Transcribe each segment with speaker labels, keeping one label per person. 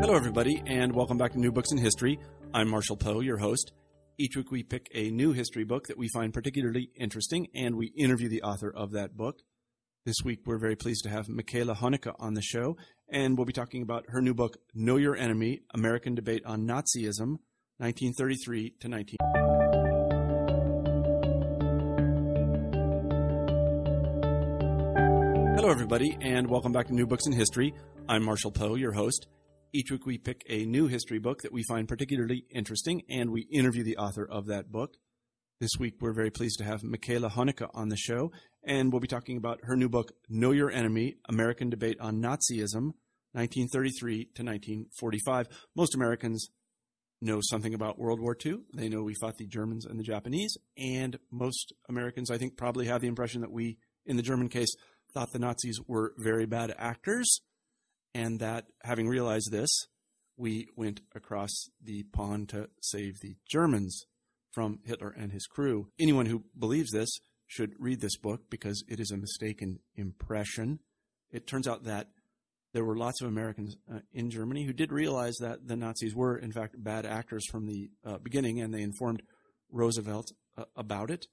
Speaker 1: Hello, everybody, and welcome back to New Books in History. I'm Marshall Poe, your host. Each week we pick a new history book that we find particularly interesting, and we interview the author of that book. This week we're very pleased to have Michaela Hoenicke on the show, and we'll be talking about her new book, Know Your Enemy American Debate on Nazism, 1933 to 19. Hello, everybody, and welcome back to New Books in History. I'm Marshall Poe, your host. Each week we pick a new history book that we find particularly interesting, and we interview the author of that book. This week we're very pleased to have Michaela Hoenicke on the show, and we'll be talking about her new book, Know Your Enemy American Debate on Nazism, 1933 to 1945. Most Americans know something about World War II. They know we fought the Germans and the Japanese, and most Americans, I think, probably have the impression that we, in the German case, thought the Nazis were very bad actors, and that having realized this, we went across the pond to save the Germans from Hitler and his crew. Anyone who believes this should read this book because it is a mistaken impression. It turns out that there were lots of Americans uh, in Germany who did realize that the Nazis were, in fact, bad actors from the uh, beginning, and they informed Roosevelt uh, about it.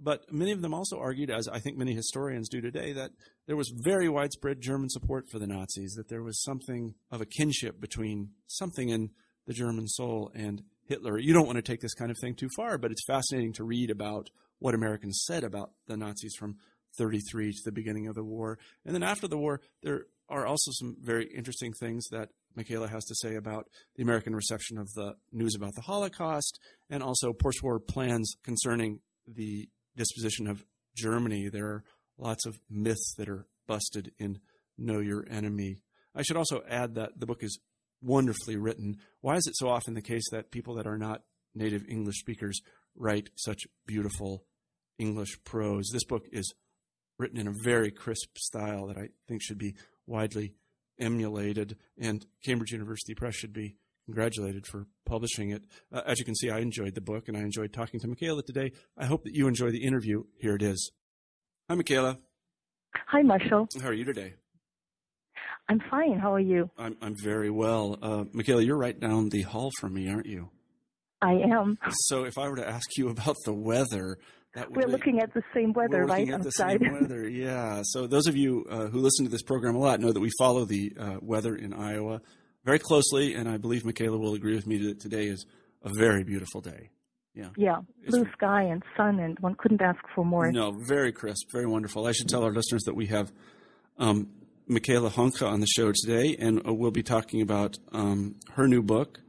Speaker 1: But many of them also argued, as I think many historians do today, that there was very widespread German support for the Nazis, that there was something of a kinship between something in the German soul and Hitler. You don't want to take this kind of thing too far, but it's fascinating to read about what Americans said about the Nazis from 33 to the beginning of the war. And then after the war, there are also some very interesting things that Michaela has to say about the American reception of the news about the Holocaust and also post war plans concerning the disposition of Germany. There are lots of myths that are busted in Know Your Enemy. I should also add that the book is wonderfully written. Why is it so often the case that people that are not native English speakers write such beautiful English prose? This book is written in a very crisp style that I think should be widely emulated, and Cambridge University Press should be congratulated for publishing it. Uh, as you can see, I enjoyed the book and I enjoyed talking to Michaela today. I hope that you enjoy the interview. Here it is. Hi, Michaela.
Speaker 2: Hi, Marshall.
Speaker 1: How are you today?
Speaker 2: I'm fine. How are you?
Speaker 1: I'm, I'm very well. Uh, Michaela, you're right down the hall from me, aren't you?
Speaker 2: I am.
Speaker 1: So if I were to ask you about the weather,
Speaker 2: we're be, looking at the same weather,
Speaker 1: right?
Speaker 2: At
Speaker 1: outside. the same weather, yeah. So those of you uh, who listen to this program a lot know that we follow the uh, weather in Iowa very closely, and I believe Michaela will agree with me that today is a very beautiful day. Yeah.
Speaker 2: Yeah. Blue it's, sky and sun, and one couldn't ask for more.
Speaker 1: No, very crisp, very wonderful. I should tell our listeners that we have um, Michaela Hoenicke on the show today, and uh, we'll be talking about um, her new book,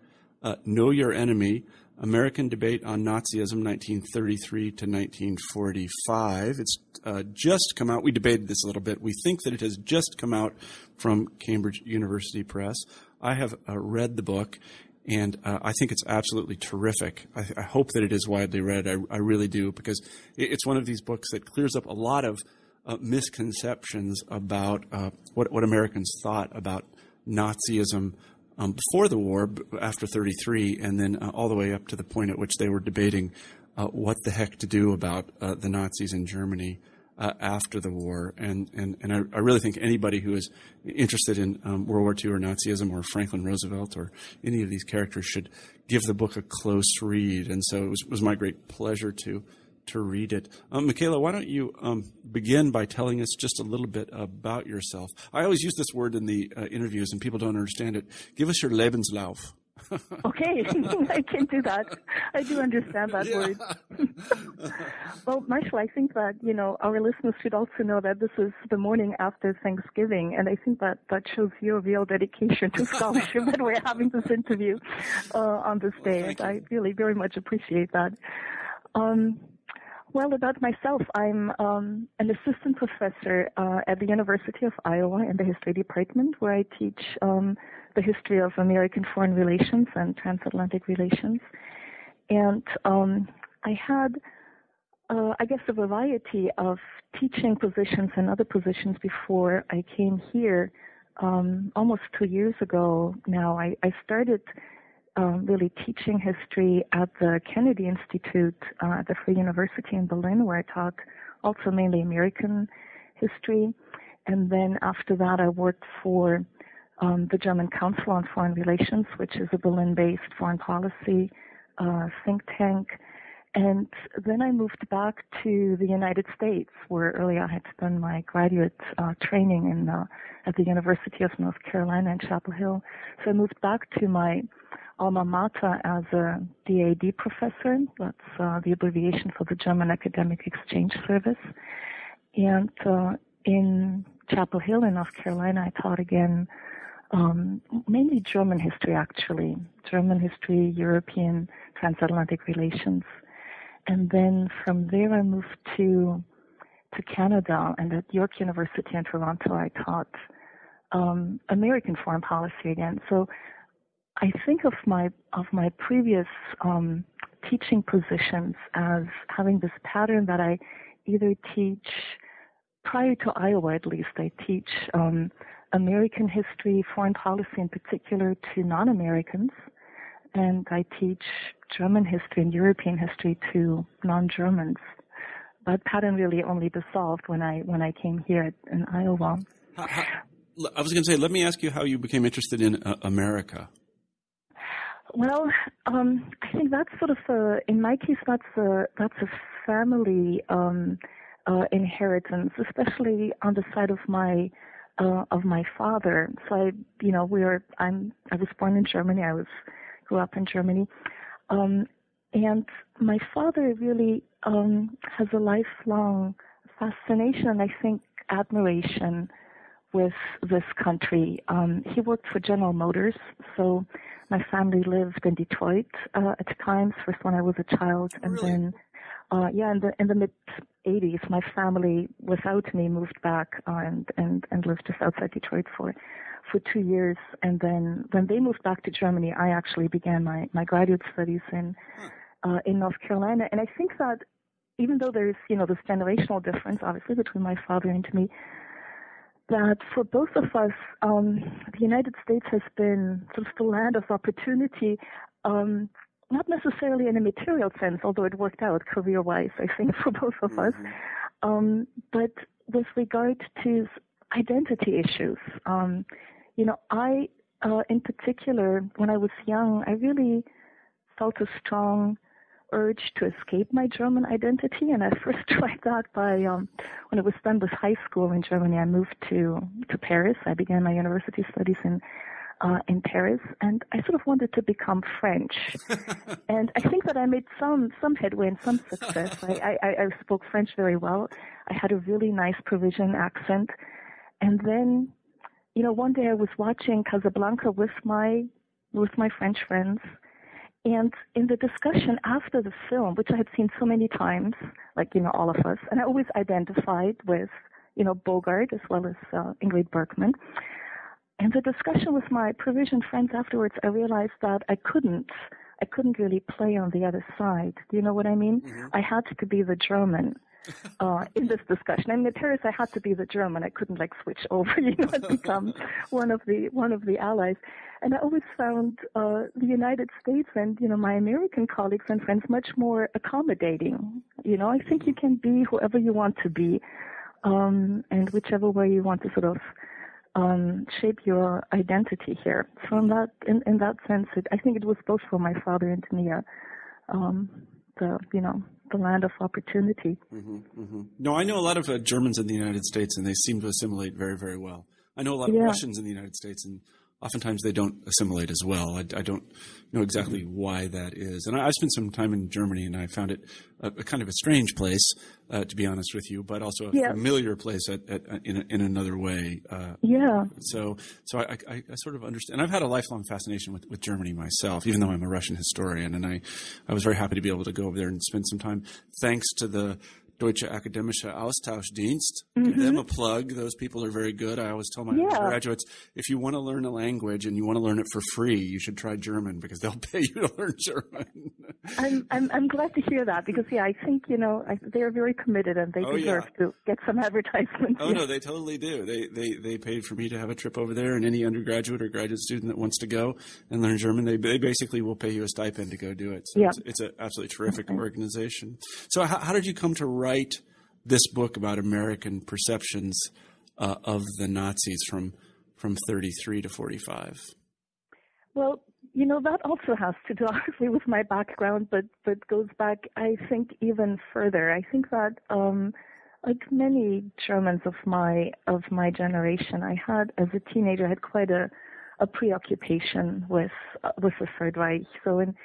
Speaker 1: uh, Know Your Enemy American Debate on Nazism, 1933 to 1945. It's uh, just come out. We debated this a little bit. We think that it has just come out from Cambridge University Press. I have uh, read the book, and uh, I think it's absolutely terrific. I, I, hope that it is widely read. I, I really do because it, it's one of these books that clears up a lot of uh, misconceptions about uh, what what Americans thought about Nazism um, before the war, after 33, and then uh, all the way up to the point at which they were debating uh, what the heck to do about the Nazis in Germany uh, after the war. And, and, and I, I, really think anybody who is interested in um, World War II or Nazism or Franklin Roosevelt or any of these characters should give the book a close read. And so it was, was my great pleasure to to read it. Um, Michaela, why don't you um, begin by telling us just a little bit about yourself? I always use this word in the uh, interviews, and people don't understand it. Give us your Lebenslauf.
Speaker 2: okay, I can do that. I do understand that yeah. word. well, Marshall, I think that, you know, our listeners should also know that this is the morning after Thanksgiving, and I think that that shows your real dedication to scholarship that we're having this interview uh, on this day, and I really very much appreciate that. Um, Well, about myself, I'm um, an assistant professor uh, at the University of Iowa in the history department, where I teach um, the history of American foreign relations and transatlantic relations. And um, I had, uh, I guess, a variety of teaching positions and other positions before I came here. Um, almost two years ago now, I, I started um, really teaching history at the Kennedy Institute uh, at the Free University in Berlin, where I taught also mainly American history. And then after that, I worked for um, the German Council on Foreign Relations, which is a Berlin-based foreign policy uh, think tank. And then I moved back to the United States, where earlier I had done my graduate uh, training in uh, at the University of North Carolina in Chapel Hill. So I moved back to my alma mater as a DAAD professor. That's uh, the abbreviation for the German Academic Exchange Service. And uh, in Chapel Hill in North Carolina, I taught again um, mainly German history, actually. German history, European transatlantic relations. And then from there, I moved to to Canada, and at York University in Toronto, I taught um, American foreign policy again. So I think of my of my previous um, teaching positions as having this pattern that I either teach prior to Iowa at least I teach um, American history, foreign policy in particular to non-Americans, and I teach German history and European history to non-Germans. But that pattern really only dissolved when I when I came here in Iowa.
Speaker 1: How, how, I was going to say, let me ask you how you became interested in uh, America.
Speaker 2: Well, um, I think that's sort of a, in my case, that's a, that's a family, um, uh, inheritance, especially on the side of my, uh, of my father. So I, you know, we are, I'm, I was born in Germany. I was, grew up in Germany. Um, and my father really, um, has a lifelong fascination and I think admiration with this country. Um, he worked for General Motors, so my family lived in Detroit uh, at times. First when I was a child, and
Speaker 1: really?
Speaker 2: then uh, yeah, in the in the mid 80s, my family without me moved back uh, and and and lived just outside Detroit for for two years. And then when they moved back to Germany, I actually began my my graduate studies in uh, in North Carolina. And I think that even though there's you know this generational difference, obviously between my father and me, that for both of us, um, the United States has been sort of the land of opportunity, um, not necessarily in a material sense, although it worked out career-wise, I think, for both of us,
Speaker 1: Mm-hmm.
Speaker 2: um, but with regard to identity issues. Um, you know, I, uh, in particular, when I was young, I really felt a strong urge to escape my German identity, and I first tried that by um, when it was done with high school in Germany. I moved to to Paris. I began my university studies in uh, in Paris, and I sort of wanted to become French. and I think that I made some some headway and some success. I, I, I spoke French very well. I had a really nice Parisian accent, and then, you know, one day I was watching Casablanca with my with my French friends, and in the discussion after the film, which I had seen so many times, like, you know, all of us, and I always identified with, you know, Bogart as well as uh, Ingrid Bergman. And the discussion with my Parisian friends afterwards, I realized that I couldn't, I couldn't really play on the other side. Do you know what I mean?
Speaker 1: Mhm.
Speaker 2: I had to be the German uh, in this discussion. I mean, in Paris, I had to be the German. I couldn't like switch over, you know, and become one of the one of the allies. And I always found uh, the United States and you know my American colleagues and friends much more accommodating. You know, I think you can be whoever you want to be, um, and whichever way you want to sort of um, shape your identity here. So in that in, in that sense, it, I think it was both for my father and me, uh, um, the you know the land of opportunity.
Speaker 1: Mm-hmm, mm-hmm. No, I know a lot of uh, Germans in the United States, and they seem to assimilate very, very well. I know a lot of
Speaker 2: Yeah.
Speaker 1: Russians in the United States, and oftentimes they don't assimilate as well. I, I don't know exactly why that is. And I, I, spent some time in Germany, and I found it a, a kind of a strange place, uh, to be honest with you, but also a yeah. familiar place at, at, in, in another way.
Speaker 2: Uh, yeah.
Speaker 1: So, so I, I, I, sort of understand. And I've had a lifelong fascination with, with Germany myself, even though I'm a Russian historian, and I, I was very happy to be able to go over there and spend some time, thanks to the Deutsche Akademische Austauschdienst. Mm-hmm. Give them a plug. Those people are very good. I always tell my yeah. graduates if you want to learn a language and you want to learn it for free, you should try German because they'll pay you to learn German.
Speaker 2: I'm, I'm I'm glad to hear that because yeah, I think you know I, they're very committed and they oh, deserve yeah. to get some advertisement.
Speaker 1: Oh yeah. no, they totally do. They they they paid for me to have a trip over there, and any undergraduate or graduate student that wants to go and learn German, they they basically will pay you a stipend to go do it. So yeah. it's, it's an absolutely terrific okay. organization. So how, how did you come to write? This book about American perceptions uh, of the Nazis from from 33 to 45?
Speaker 2: Well, you know that also has to do obviously with my background, but but goes back I think even further. I think that um, like many Germans of my of my generation, I had as a teenager I had quite a a preoccupation with uh, with the Third Reich. So in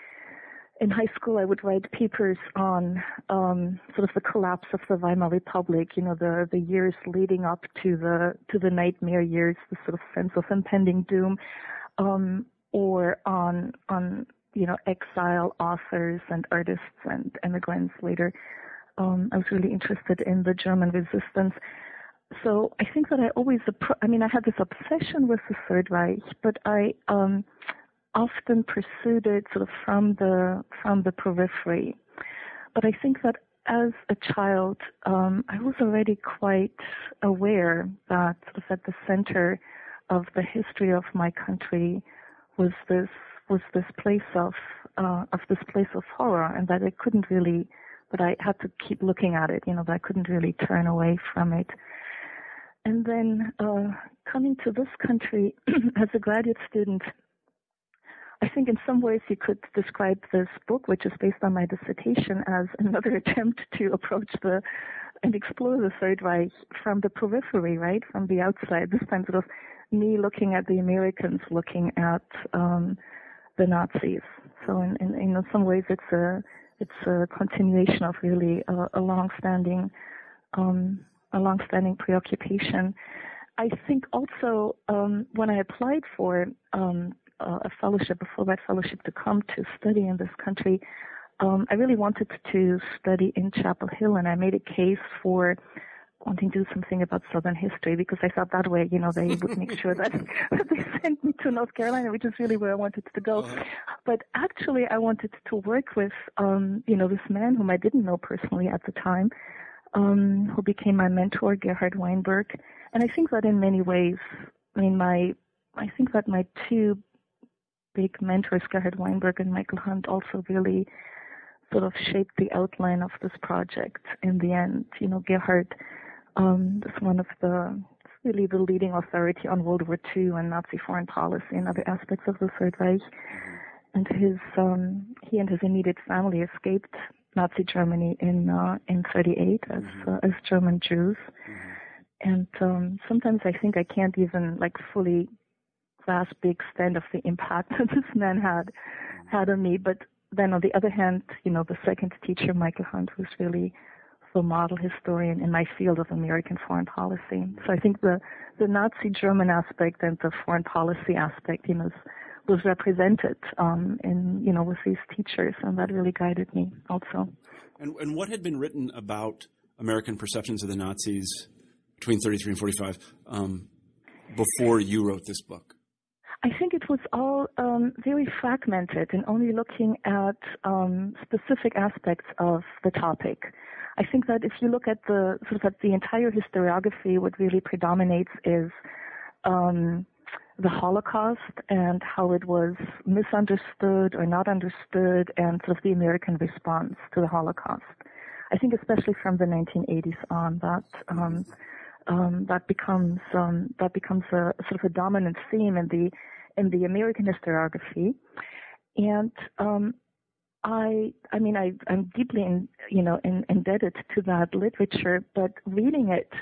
Speaker 2: in high school, I would write papers on um, sort of the collapse of the Weimar Republic. You know, the the years leading up to the to the nightmare years, the sort of sense of impending doom, um, or on on you know exile authors and artists and immigrants later. Um, I was really interested in the German resistance. So I think that I always, I mean, I had this obsession with the Third Reich, but I um, often pursued it sort of from the from the periphery. But I think that as a child, um, I was already quite aware that sort of at the center of the history of my country was this was this place of uh, of this place of horror, and that I couldn't really, but I had to keep looking at it. You know, that I couldn't really turn away from it. And then uh, coming to this country as a graduate student, I think in some ways you could describe this book, which is based on my dissertation, as another attempt to approach the and explore the Third Reich from the periphery, right, from the outside. This time, sort of me looking at the Americans, looking at um, the Nazis. So, in, in, in some ways, it's a it's a continuation of really a, a long-standing um, a long-standing preoccupation. I think also um, when I applied for um, uh, a fellowship, a Fulbright fellowship, to come to study in this country, um, I really wanted to study in Chapel Hill, and I made a case for wanting to do something about Southern history because I thought that way, you know, they would make sure that, that they sent me to North Carolina, which is really where I wanted to go. Uh-huh. But actually, I wanted to work with, um, you know, this man whom I didn't know personally at the time, um, who became my mentor, Gerhard Weinberg. And I think that in many ways, I mean, my, I think that my two big mentors, Gerhard Weinberg and Michael Hunt, also really sort of shaped the outline of this project in the end. You know, Gerhard um, is one of the really the leading authority on World War II and Nazi foreign policy and other aspects of the Third Reich. And his um, he and his immediate family escaped Nazi Germany in uh, in 38 as mm-hmm. uh, as German Jews. Mm-hmm. And um, sometimes I think I can't even like fully grasp the extent of the impact that this man had had on me. But then on the other hand, you know, the second teacher, Michael Hunt, was really the model historian in my field of American foreign policy. So I think the the Nazi German aspect and the foreign policy aspect, you know, was represented um, in you know with these teachers, and that really guided me also.
Speaker 1: And, and what had been written about American perceptions of the Nazis between 33 and 45 um, before you wrote this book?
Speaker 2: I think it was all um, very fragmented and only looking at um, specific aspects of the topic. I think that if you look at the sort of at the entire historiography, what really predominates is um, the Holocaust and how it was misunderstood or not understood, and sort of the American response to the Holocaust. I think especially from the 1980s on that um, that becomes um, that becomes a sort of a dominant theme in the in the American historiography, and um, I I mean I I'm deeply in, you know in, indebted to that literature, but reading it,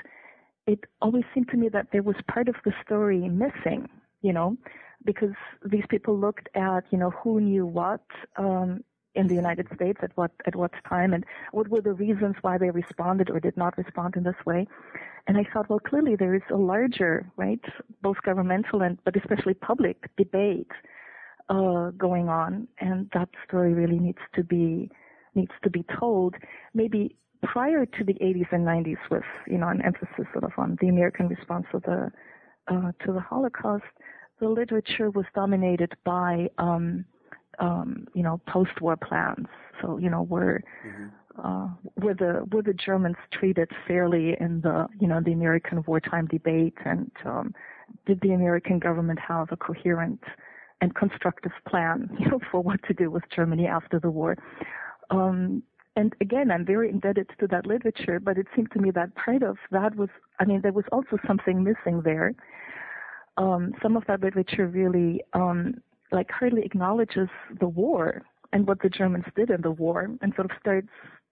Speaker 2: it always seemed to me that there was part of the story missing. You know, because these people looked at, you know, who knew what um, in the United States at what at what time, and what were the reasons why they responded or did not respond in this way. And I thought, well, clearly there is a larger, right, both governmental and but especially public debate uh, going on, and that story really needs to be needs to be told. Maybe prior to the 80s and 90s, with you know an emphasis sort of on the American response to the uh, to the Holocaust, the literature was dominated by um, um, you know post-war plans. So you know were mm-hmm. uh, were the were the Germans treated fairly in the you know the American wartime debate, and um, did the American government have a coherent and constructive plan, you know, for what to do with Germany after the war. Um, and again, I'm very indebted to that literature, but it seemed to me that part of that was, I mean, there was also something missing there. Um, some of that literature really, um, like, hardly acknowledges the war and what the Germans did in the war, and sort of starts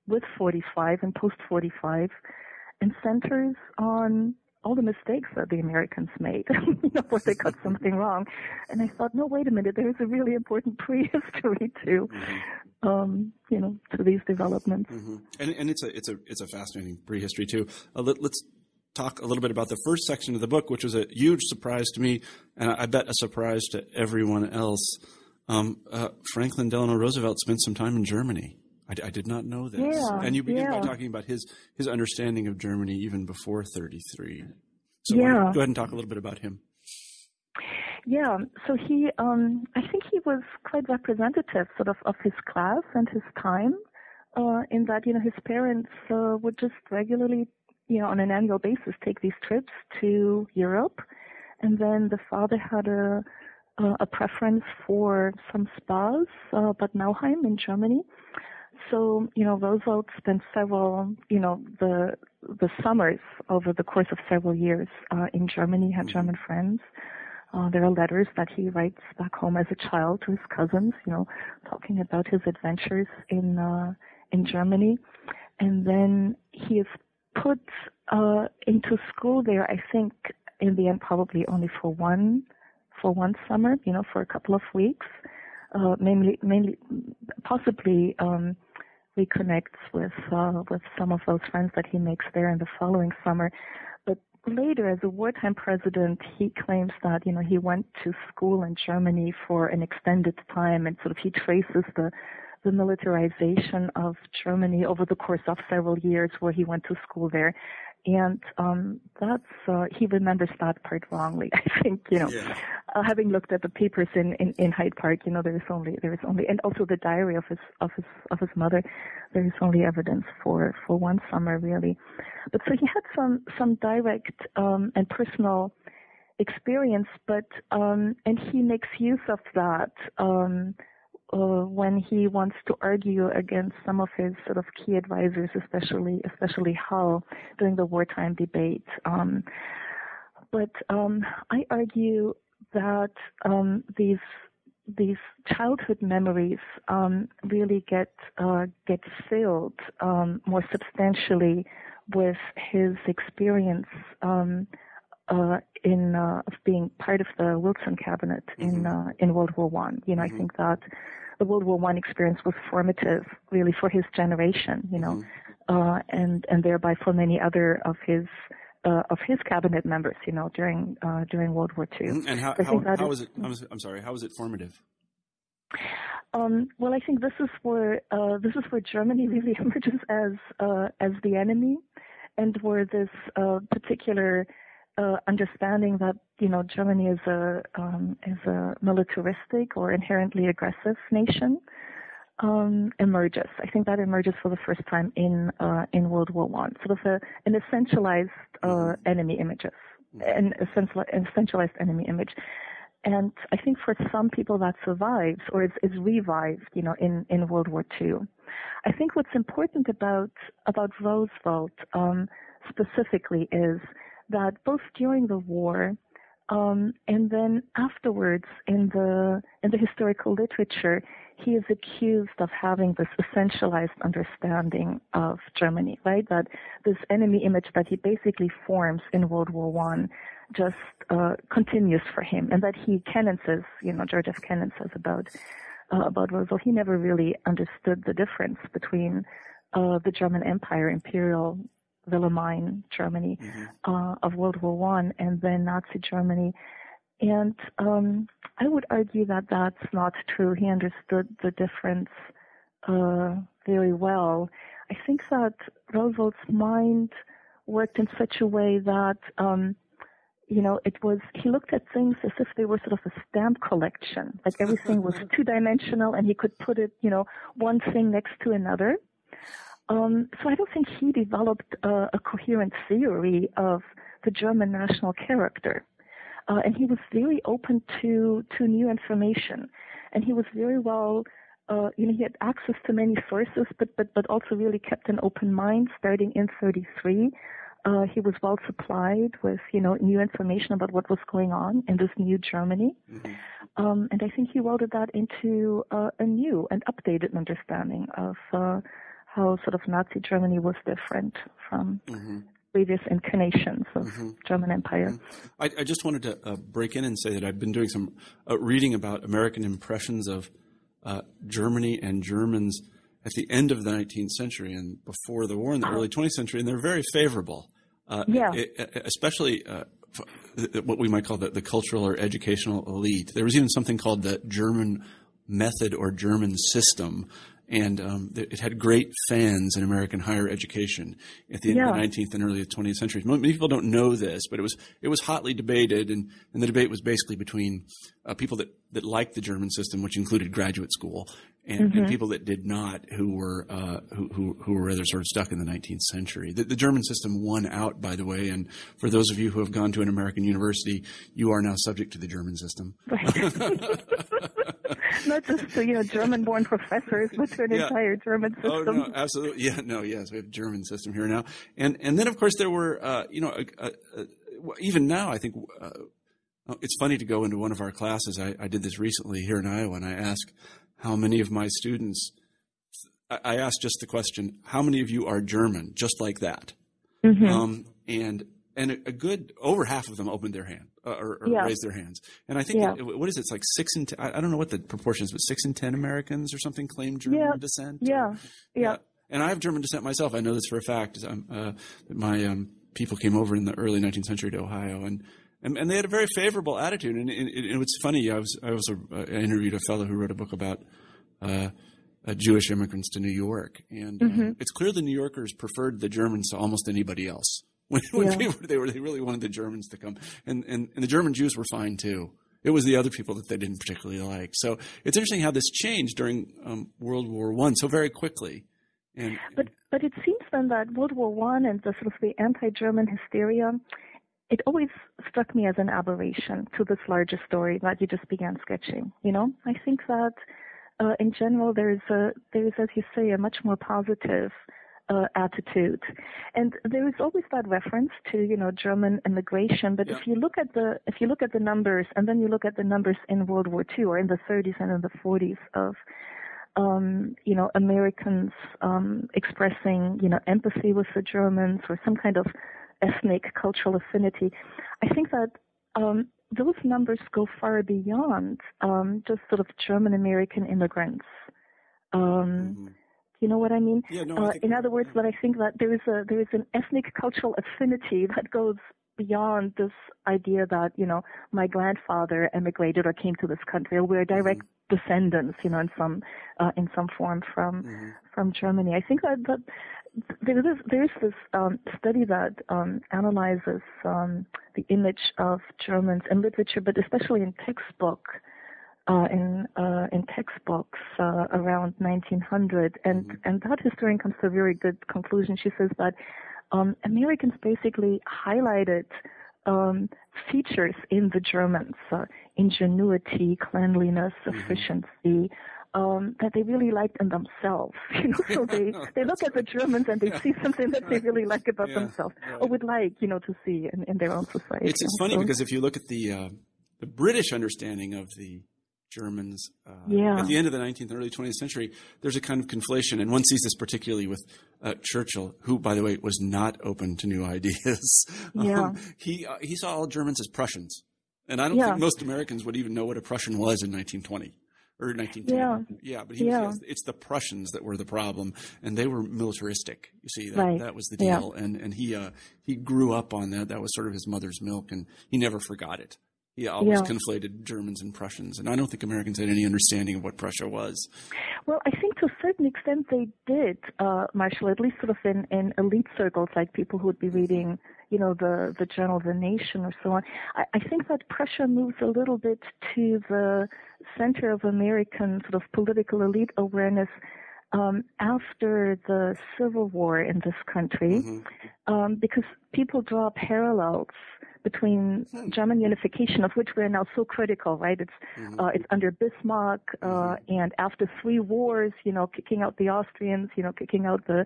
Speaker 2: with 45 and post 45, and centers on all the mistakes that the Americans made, you know, where they got something wrong. And I thought, no, wait a minute, there's a really important prehistory to, mm-hmm. um, you know, to these developments.
Speaker 1: Mm-hmm. And, and it's a it's a it's a fascinating prehistory too. Uh, let, us talk a little bit about the first section of the book, which was a huge surprise to me, and I bet a surprise to everyone else. Um, uh, Franklin Delano Roosevelt spent some time in Germany. I, I did not know this.
Speaker 2: Yeah,
Speaker 1: and you begin
Speaker 2: yeah.
Speaker 1: by talking about his his understanding of Germany even before 33. So
Speaker 2: yeah.
Speaker 1: go ahead and talk a little bit about him.
Speaker 2: Yeah, so he, um, I think he was quite representative, sort of, of his class and his time, uh, in that you know his parents uh, would just regularly, you know, on an annual basis take these trips to Europe, and then the father had a a preference for some spas, uh, Bad Nauheim in Germany, so, you know, Roosevelt spent several, you know, the the summers over the course of several years uh, in Germany, had mm-hmm. German friends. Uh, there are letters that he writes back home as a child to his cousins, you know, talking about his adventures in uh, in Germany, and then he is put uh, into school there. I think in the end, probably only for one for one summer, you know, for a couple of weeks, uh, mainly mainly possibly um, reconnects with uh, with some of those friends that he makes there in the following summer. But later, as a wartime president, he claims that you know he went to school in Germany for an extended time, and sort of he traces the the militarization of Germany over the course of several years, where he went to school there and um, that's uh, he remembers that part wrongly. I think you know, yeah. uh, having looked at the papers in, in, in Hyde Park, you know, there is only there is only, and also the diary of his of his of his mother, there is only evidence for for one summer really. But so he had some some direct um, and personal experience, but um, and he makes use of that. Um, uh, when he wants to argue against some of his sort of key advisors, especially especially Hull during the wartime debate. Um, but um, I argue that um, these these childhood memories um, really get uh, get filled um, more substantially with his experience um, uh, in uh, of being part of the Wilson cabinet mm-hmm. in uh, in World War One. You know, mm-hmm. I think that the World War One experience was formative, really, for his generation. You know, mm-hmm. uh, and and thereby for many other of his. Uh, of his cabinet members, you know, during uh, during World War II.
Speaker 1: Mm-hmm. And how, how, how is, was it? I'm, I'm sorry. How was it formative?
Speaker 2: Um, well, I think this is where uh, this is where Germany really emerges as uh, as the enemy, and where this uh, particular uh, understanding that you know Germany is a um, is a militaristic or inherently aggressive nation um, emerges. I think that emerges for the first time in uh, in World War One, sort of a, an essentialized uh, mm-hmm. enemy images, an essentialized enemy image. And I think for some people that survives or is, is revived, you know, in, in World War II. I think what's important about about Roosevelt um, specifically is that both during the war Um, and then afterwards, in the in the historical literature, he is accused of having this essentialized understanding of Germany, right? That this enemy image that he basically forms in World War One just uh, continues for him, and that he Kennan says, you know, George F. Kennan says about uh, about Roosevelt, he never really understood the difference between uh, the German Empire, Imperial Wilhelmine Germany mm-hmm. uh, of World War One, and then Nazi Germany. And um, I would argue that that's not true. He understood the difference uh, very well. I think that Roosevelt's mind worked in such a way that um, you know, it was, he looked at things as if they were sort of a stamp collection. Like everything was two dimensional and he could put it, you know, one thing next to another. Um, so I don't think he developed uh, a coherent theory of the German national character. Uh, and he was very open to, to new information. And he was very well, uh, you know, he had access to many sources, but, but, but also really kept an open mind starting in 33 uh, he was well supplied with, you know, new information about what was going on in this new Germany. Mm-hmm. Um, and I think he welded that into uh, a new and updated understanding of uh, how sort of Nazi Germany was different from mm-hmm. previous incarnations of mm-hmm. German Empire.
Speaker 1: Mm-hmm. I, I, just wanted to uh, break in and say that I've been doing some uh, reading about American impressions of uh, Germany and Germans at the end of the 19th century and before the war in the uh-huh. early 20th century, and they're very favorable.
Speaker 2: Uh, yeah.
Speaker 1: It, especially uh, what we might call the, the, cultural or educational elite. There was even something called the German method or German system. And um, it had great fans in American higher education at the end yeah. of the 19th and early 20th centuries. Many people don't know this, but it was it was hotly debated, and, and the debate was basically between uh, people that, that liked the German system, which included graduate school, and, mm-hmm. and, people that did not, who were uh, who, who, who were rather sort of stuck in the 19th century. The, the, German system won out, by the way. And for those of you who have gone to an American university, you are now subject to the German system.
Speaker 2: Right. not just to, you know German-born professors, but to an yeah. entire German system.
Speaker 1: Oh no, absolutely, yeah, no, yes, we have a German system here now, and and then of course there were, uh, you know, even now I think. Uh, it's funny to go into one of our classes. I, I did this recently here in Iowa, and I ask how many of my students, I asked just the question, how many of you are German? Just like that. Mm-hmm. Um, and and a, good over half of them opened their hand uh, or, or yeah. raised their hands. And I think yeah. it, what is it? It's like six and I don't know what the proportions, but six and ten Americans or something claim German
Speaker 2: yeah.
Speaker 1: descent.
Speaker 2: Yeah. Or, yeah,
Speaker 1: And I have German descent myself. I know this for a fact. Uh, my um, people came over in the early 19th century to Ohio, and and, and they had a very favorable attitude. And, and, and it's funny. I was I was a, uh, interviewed a fellow who wrote a book about uh, uh, Jewish immigrants to New York, and uh, mm-hmm. it's clear the New Yorkers preferred the Germans to almost anybody else. When, when yeah. people, they were they really wanted the Germans to come, and, and and the German Jews were fine too. It was the other people that they didn't particularly like. So it's interesting how this changed during um, World War One so very quickly. And,
Speaker 2: but but it seems then that World War One and the sort of the anti-German hysteria it always struck me as an aberration to this larger story that you just began sketching. You know, I think that uh, in general there's a there's as you say a much more positive uh, attitude, and there is always that reference to you know German immigration. But yeah. if you look at the if you look at the numbers, and then you look at the numbers in World War II or in the 30s and in the 40s of um, you know Americans um, expressing you know empathy with the Germans or some kind of ethnic cultural affinity. I think that um, those numbers go far beyond um, just sort of German American immigrants. Um, mm-hmm. You know what I mean?
Speaker 1: Yeah, no, uh,
Speaker 2: in other words, that I think that there is a there is an ethnic cultural affinity that goes beyond this idea that you know my grandfather emigrated or came to this country or we're direct mm-hmm. descendants you know in some uh, in some form from mm-hmm. from Germany. I think that that there is there is this um, study that um, analyzes um, the image of Germans in literature, but especially in textbook uh, in uh, in textbooks uh, around 1900, and mm-hmm. and that historian comes to a very good conclusion. She says that um, Americans basically highlighted um, features in the Germans: uh, ingenuity, cleanliness, mm-hmm. efficiency um, that they really liked in themselves. You know, so they they look at the Germans and they see something that they really like about
Speaker 1: Yeah,
Speaker 2: themselves
Speaker 1: right.
Speaker 2: or would like, you know, to see in, in their own society.
Speaker 1: It's, it's funny
Speaker 2: So-
Speaker 1: because if you look at the uh, the British understanding of the Germans uh,
Speaker 2: Yeah.
Speaker 1: at the end of the 19th and early 20th century, there's a kind of conflation, and one sees this particularly with uh, Churchill, who, by the way, was not open to new ideas.
Speaker 2: Yeah.
Speaker 1: Um, he uh, he saw all Germans as Prussians, and I don't
Speaker 2: Yeah.
Speaker 1: think most Americans would even know what a Prussian was in 1920. Or 1910.
Speaker 2: Yeah.
Speaker 1: yeah, but he
Speaker 2: Yeah.
Speaker 1: was, it's the Prussians that were the problem, and they were militaristic. You see, that,
Speaker 2: Right.
Speaker 1: that was the
Speaker 2: Yeah.
Speaker 1: deal, and and he uh, he grew up on that. That was sort of his mother's milk, and he never forgot it. He always
Speaker 2: Yeah.
Speaker 1: conflated Germans and Prussians, and I don't think Americans had any understanding of what Prussia was.
Speaker 2: Well, I think to a certain extent they did, uh, Marshall, at least sort of in, in elite circles, like people who would be reading, you know, the, the journal The Nation or so on. I, I think that Prussia moves a little bit to the center of American sort of political elite awareness um, after the Civil War in this country,
Speaker 1: Mhm.
Speaker 2: um, because people draw parallels between German unification, of which we're now so critical, right? It's
Speaker 1: Mhm.
Speaker 2: uh, it's under Bismarck, uh, and after three wars, you know, kicking out the Austrians, you know, kicking out the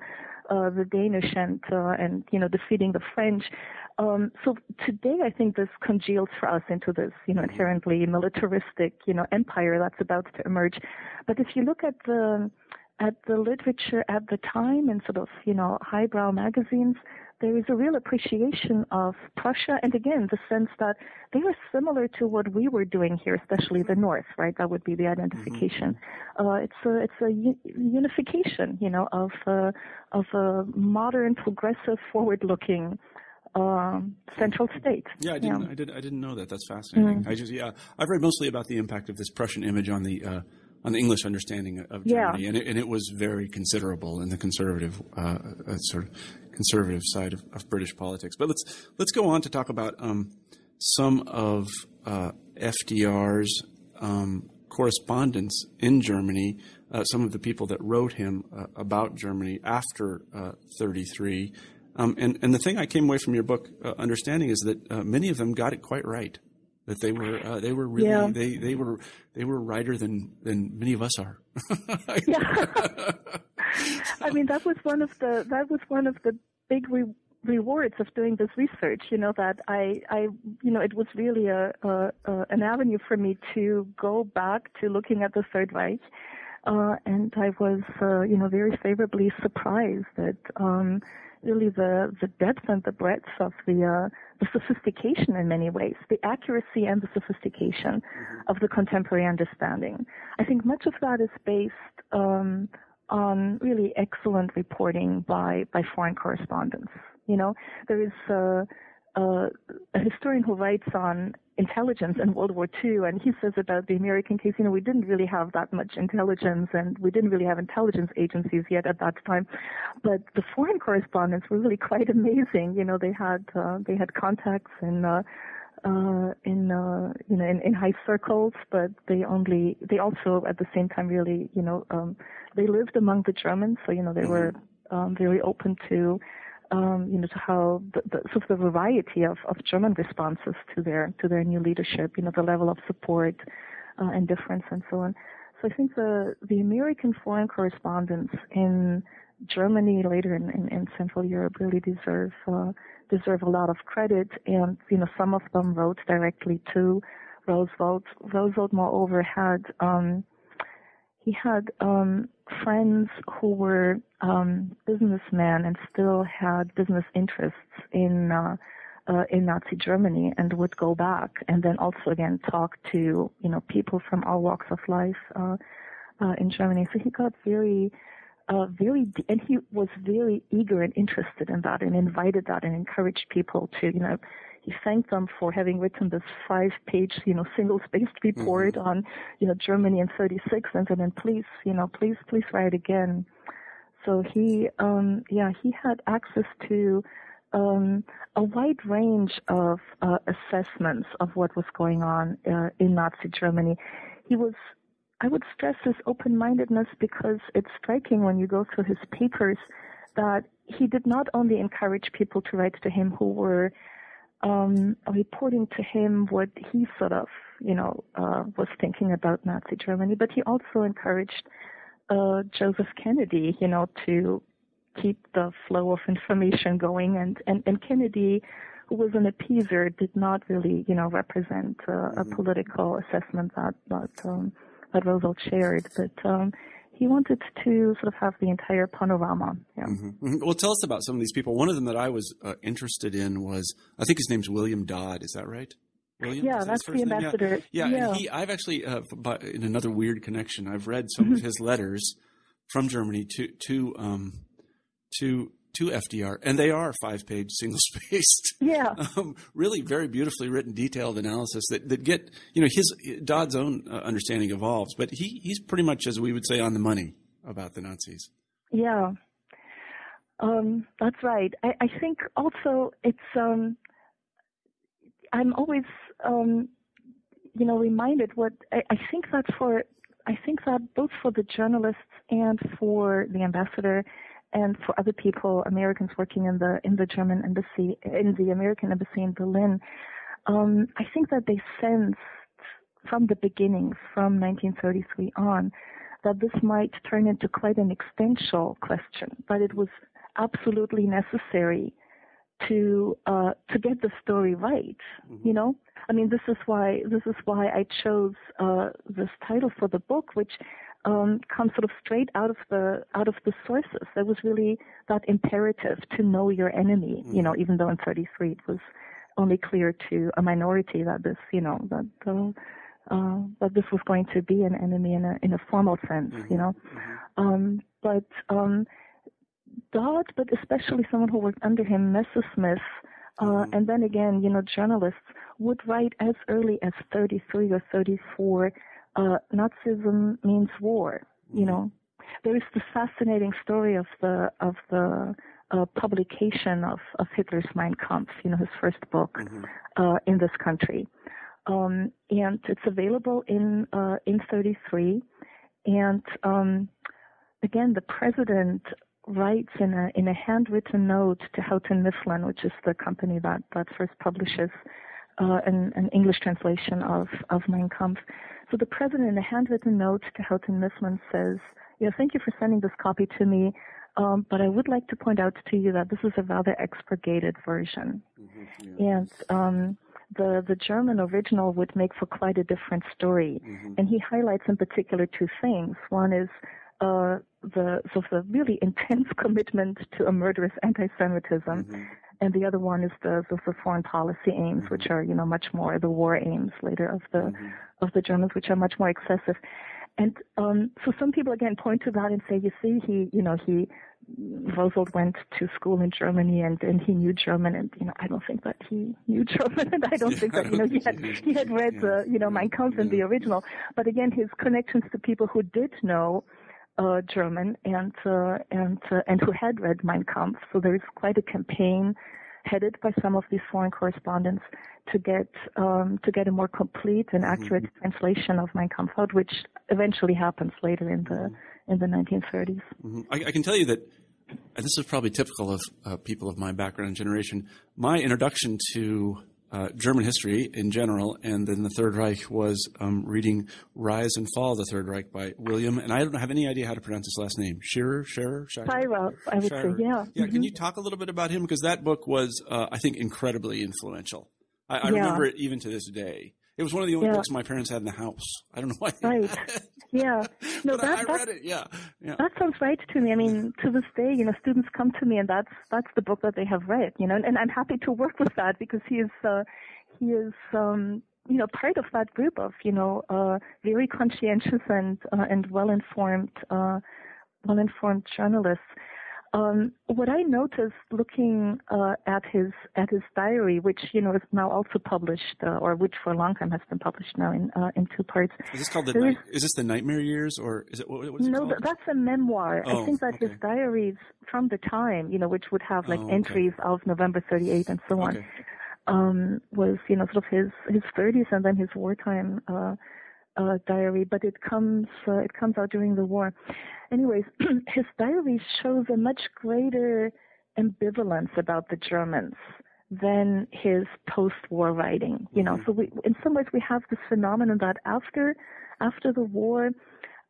Speaker 2: uh, the Danish, and uh, and you know, defeating the French. Um, so today, I think this congeals for us into this, you know, inherently militaristic, you know, empire that's about to emerge. But if you look at the at the literature at the time in sort of, you know, highbrow magazines, there is a real appreciation of Prussia, and again, the sense that they are similar to what we were doing here, especially the North, right? That would be the identification. Uh, it's a it's a u- unification, you know, of uh, of a modern, progressive, forward-looking um, central state.
Speaker 1: Yeah, I didn't. I did. I didn't know that. That's fascinating.
Speaker 2: Mm-hmm.
Speaker 1: I just yeah, I've read mostly about the impact of this Prussian image on the uh, on the English understanding of
Speaker 2: Yeah.
Speaker 1: Germany, and it, and it was very considerable in the conservative uh, uh, sort of conservative side of, of British politics. But let's let's go on to talk about um, some of uh, FDR's um, correspondence in Germany. Uh, some of the people that wrote him uh, about Germany after uh, 33. Um, and, and the thing I came away from your book uh, understanding is that uh, many of them got it quite right. That they were uh, they were really
Speaker 2: Yeah.
Speaker 1: they, they were they were righter than than many of us are.
Speaker 2: Yeah. I mean, that was one of the that was one of the big re- rewards of doing this research. You know that I I you know it was really a, a, a an avenue for me to go back to looking at the Third Reich, uh, and I was uh, you know very favorably surprised that um, really the the depth and the breadth of the uh, the sophistication in many ways, the accuracy and the sophistication of the contemporary understanding. I think much of that is based um, on really excellent reporting by by foreign correspondents. You know, there is uh, uh, a historian who writes on intelligence in World War II, and he says about the American case, you know, we didn't really have that much intelligence, and we didn't really have intelligence agencies yet at that time. But the foreign correspondents were really quite amazing. You know, they had uh, they had contacts in. Uh, uh, in uh, you know in, in high circles, but they only they also at the same time really you know um, they lived among the Germans, so you know they were um, very open to um, you know to how the, the sort of the variety of, of German responses to their to their new leadership, you know the level of support uh, and difference and so on. So I think the the American foreign correspondents in Germany later in, in, in Central Europe really deserve uh, deserve a lot of credit, and you know some of them wrote directly to Roosevelt. Roosevelt, moreover, had um, he had um, friends who were um, businessmen and still had business interests in uh, uh, in Nazi Germany, and would go back and then also again talk to you know people from all walks of life uh, uh, in Germany. So he got very uh, very, de- and he was very eager and interested in that and invited that and encouraged people to, you know, he thanked them for having written this five page, you know, single spaced report on, you know, Germany in 36 and and please, you know, please, please write again. So he, um, yeah, he had access to, um, a wide range of uh, assessments of what was going on uh, in Nazi Germany. He was I would stress his open-mindedness because it's striking when you go through his papers that he did not only encourage people to write to him who were um, reporting to him what he sort of you know, uh, was thinking about Nazi Germany, but he also encouraged uh, Joseph Kennedy, you know, to keep the flow of information going. And, and, and Kennedy, who was an appeaser, did not really, you know, represent uh, a mm-hmm. political assessment that that, um, that Roosevelt shared. But um, he wanted to sort of have the entire panorama. Yeah.
Speaker 1: Mm-hmm. mm-hmm. Well, tell us about some of these people. One of them that I was uh, interested in was, I think his name's William Dodd. Is that right? William?
Speaker 2: Yeah, that's the ambassador.
Speaker 1: Yeah, yeah, yeah. He, I've actually, uh, in another weird connection, I've read some of mm-hmm. his letters from Germany to to um, to to FDR, and they are five page, single spaced.
Speaker 2: Yeah.
Speaker 1: Um, really very beautifully written, detailed analysis that, that get, you know, his Dodd's own uh, understanding evolves, but he, he's pretty much, as we would say, on the money about the Nazis.
Speaker 2: Yeah. Um, that's right. I, I think also it's, um, I'm always, um, you know, reminded what I, I think that for, I think that both for the journalists and for the ambassador, and for other people, Americans working in the in the German embassy, in the American embassy in Berlin, um, I think that they sensed from the beginnings, from 1933 on, that this might turn into quite an existential question, but it was absolutely necessary to uh, to get the story right. Mm-hmm. You know, I mean, this is why this is why I chose uh, this title for the book, which um, comes sort of straight out of the out of the sources. There was really that imperative to know your enemy. Mm-hmm. You know, even though in 33 it was only clear to a minority that this, you know, that the, uh, that this was going to be an enemy in a in a formal sense. Mm-hmm. You know, mm-hmm. um, but um, Dodd, but especially someone who worked under him, Messersmith. Uh, mm-hmm. and then again, you know, journalists would write as early as 33 or 34 uh, Nazism means war. You know, there is this fascinating story of the of the uh, publication of, of Hitler's Mein Kampf, you know, his first book mm-hmm. uh, in this country, um, and it's available in uh, in 33. And um, again, the president writes in a in a handwritten note to Houghton Mifflin, which is the company that that first publishes uh, an, an English translation of of Mein Kampf so the president, in a handwritten note to Houghton Mifflin, says, you know, thank you for sending this copy to me, um, but I would like to point out to you that this is a rather expurgated version. Mm-hmm, yeah. And um, the, the German original would make for quite a different story. Mm-hmm. And he highlights in particular two things. One is uh, the sort of the really intense commitment to a murderous anti-Semitism, mm-hmm. And the other one is the, the, the foreign policy aims, mm-hmm. which are you know much more the war aims later of the mm-hmm of the Germans, which are much more excessive. And um, so some people again point to that and say, you see, he, you know, he Roosevelt went to school in Germany and, and he knew German and you know I don't think that he knew German and I don't think that you know he had he had read yeah. the you know Mein Kampf yeah. in the original but again his connections to people who did know uh, German and uh, and uh, and who had read Mein Kampf so there is quite a campaign headed by some of these foreign correspondents to get um, to get a more complete and accurate mm-hmm. translation of Mein Kampf out, which eventually happens later in the mm-hmm. in the 1930s.
Speaker 1: Mm-hmm. I, I, can tell you that this is probably typical of uh, people of my background and generation. My introduction to uh, German history in general, and then the Third Reich was um, reading Rise and Fall of the Third Reich by William, and I don't have any idea how to pronounce his last name. Scherer, Scherer,
Speaker 2: Scherer. I would say, yeah.
Speaker 1: Yeah, mm-hmm. can you talk a little bit about him because that book was, uh, I think, incredibly influential. I, I yeah. remember it even to this day. It was one of the only yeah. books my parents had in the house. I don't know why.
Speaker 2: Right. Yeah. No, that,
Speaker 1: I read it. Yeah. yeah.
Speaker 2: That sounds right to me. I mean, to this day, you know, students come to me and that's that's the book that they have read. You know, and, and I'm happy to work with that because he is uh, he is um, you know part of that group of you know uh, very conscientious and uh, and well informed uh, well informed journalists. Um, what I noticed looking uh, at his at his diary, which you know is now also published, uh, or which for a long time has been published now in uh, in two parts.
Speaker 1: Is this called the night, is this the Nightmare Years, or is it what, what is
Speaker 2: no?
Speaker 1: It
Speaker 2: that's a memoir.
Speaker 1: Oh,
Speaker 2: I think that
Speaker 1: okay.
Speaker 2: his diaries from the time, you know, which would have like
Speaker 1: oh, okay.
Speaker 2: entries of November 38 and so on,
Speaker 1: okay.
Speaker 2: um, was you know sort of his his 30s and then his wartime uh, uh, diary, but it comes uh, it comes out during the war. Anyways, his diary shows a much greater ambivalence about the Germans than his post-war writing. You know, mm-hmm. so we, in some ways we have this phenomenon that after after the war,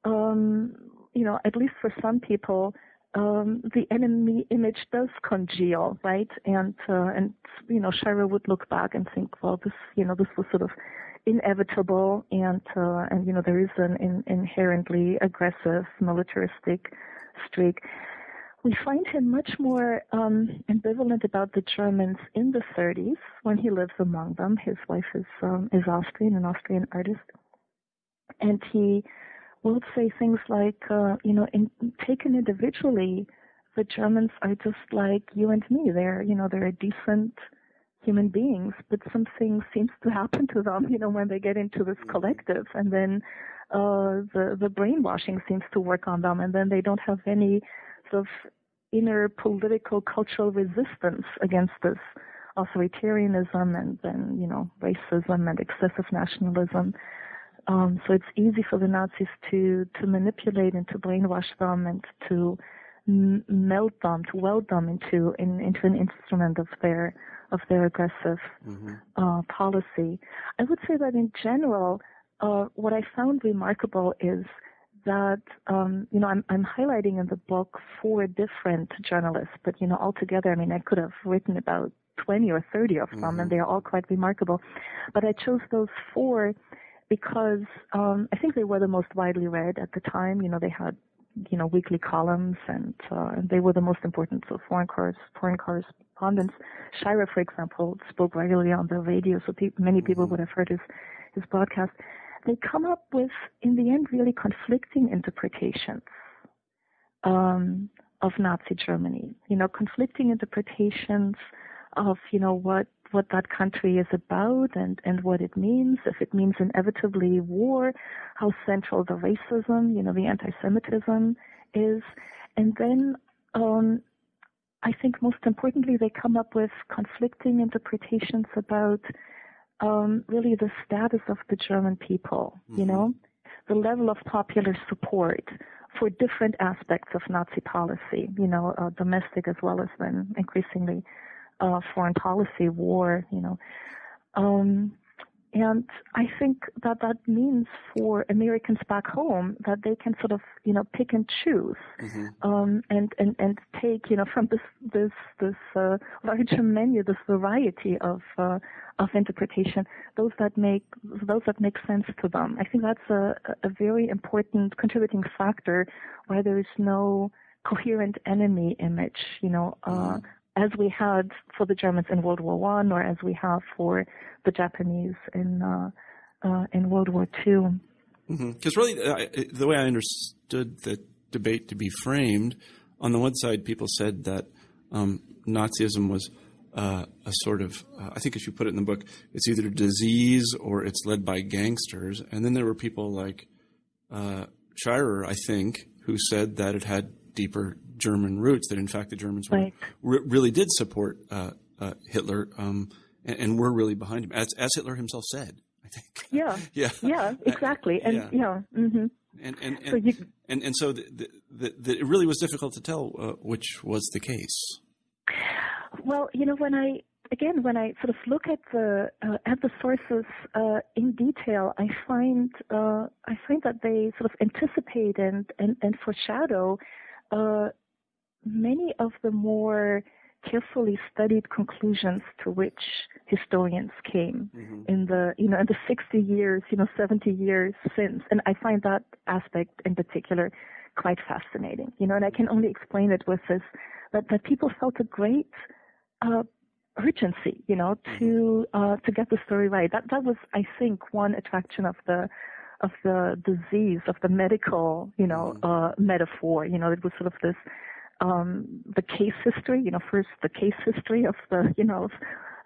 Speaker 2: um, you know, at least for some people, um, the enemy image does congeal, right? And uh, and you know, Shirer would look back and think, well, this you know, this was sort of inevitable, and uh, and you know, there is an in, inherently aggressive militaristic streak. We find him much more um, ambivalent about the Germans in the 30s when he lives among them. His wife is um, is Austrian, an Austrian artist, and he will say things like, uh, you know, in, taken individually, the Germans are just like you and me. They're, you know, they're a decent human beings, but something seems to happen to them, you know, when they get into this mm-hmm. collective, and then uh, the the brainwashing seems to work on them, and then they don't have any sort of inner political cultural resistance against this authoritarianism and then you know racism and excessive nationalism. Um, so it's easy for the Nazis to to manipulate and to brainwash them and to melt them, to weld them into in, into an instrument of their of their aggressive mm-hmm. uh, policy. I would say that in general, uh, what I found remarkable is that um, you know I'm, I'm highlighting in the book four different journalists, but you know altogether, I mean I could have written about 20 or 30 of them, mm-hmm. and they are all quite remarkable. But I chose those four because um, I think they were the most widely read at the time. You know, they had you know weekly columns, and uh, they were the most important so foreign cors- foreign correspondents. Shirer, for example, spoke regularly on the radio, so pe- many people mm-hmm. would have heard his his broadcast. They come up with, in the end, really conflicting interpretations um, of Nazi Germany. You know, conflicting interpretations of you know what what that country is about and, and what it means, if it means inevitably war, how central the racism, you know, the anti-Semitism is. And then, um, I think most importantly, they come up with conflicting interpretations about um, really the status of the German people, mm-hmm. you know, the level of popular support for different aspects of Nazi policy, you know, uh, domestic as well as then increasingly uh, foreign policy, war, you know. Um, and I think that that means for Americans back home that they can sort of, you know, pick and choose, mm-hmm. um, and, and, and take, you know, from this, this, this, uh, larger menu, this variety of, uh, of interpretation, those that make, those that make sense to them. I think that's a, a very important contributing factor why there is no coherent enemy image, you know, uh, mm-hmm as we had for the Germans in World War One, or as we have for the Japanese in uh, uh, in World War Two.
Speaker 1: Because mm-hmm. really, uh, the way I understood the debate to be framed, on the one side, people said that um, Nazism was uh, a sort of, uh, I think as you put it in the book, it's either a disease or it's led by gangsters. And then there were people like uh, Shirer, I think, who said that it had deeper German roots. That in fact the Germans right. were, really did support uh, uh, Hitler um, and, and, were really behind him, as, as Hitler himself said. I think.
Speaker 2: Yeah.
Speaker 1: yeah.
Speaker 2: Yeah. Exactly. And yeah. yeah mm-hmm.
Speaker 1: And and and so, you, and, and so the, the, the, it really was difficult to tell uh, which was the case.
Speaker 2: Well, you know, when I again, when I sort of look at the uh, at the sources uh, in detail, I find uh, I find that they sort of anticipate and and, and foreshadow uh, many of the more carefully studied conclusions to which historians came mm-hmm. in the you know in the 60 years you know 70 years since and i find that aspect in particular quite fascinating you know and i can only explain it with this that that people felt a great uh, urgency you know to mm-hmm. uh, to get the story right that that was i think one attraction of the of the disease of the medical you know mm-hmm. uh, metaphor you know it was sort of this um, the case history, you know, first the case history of the, you know, of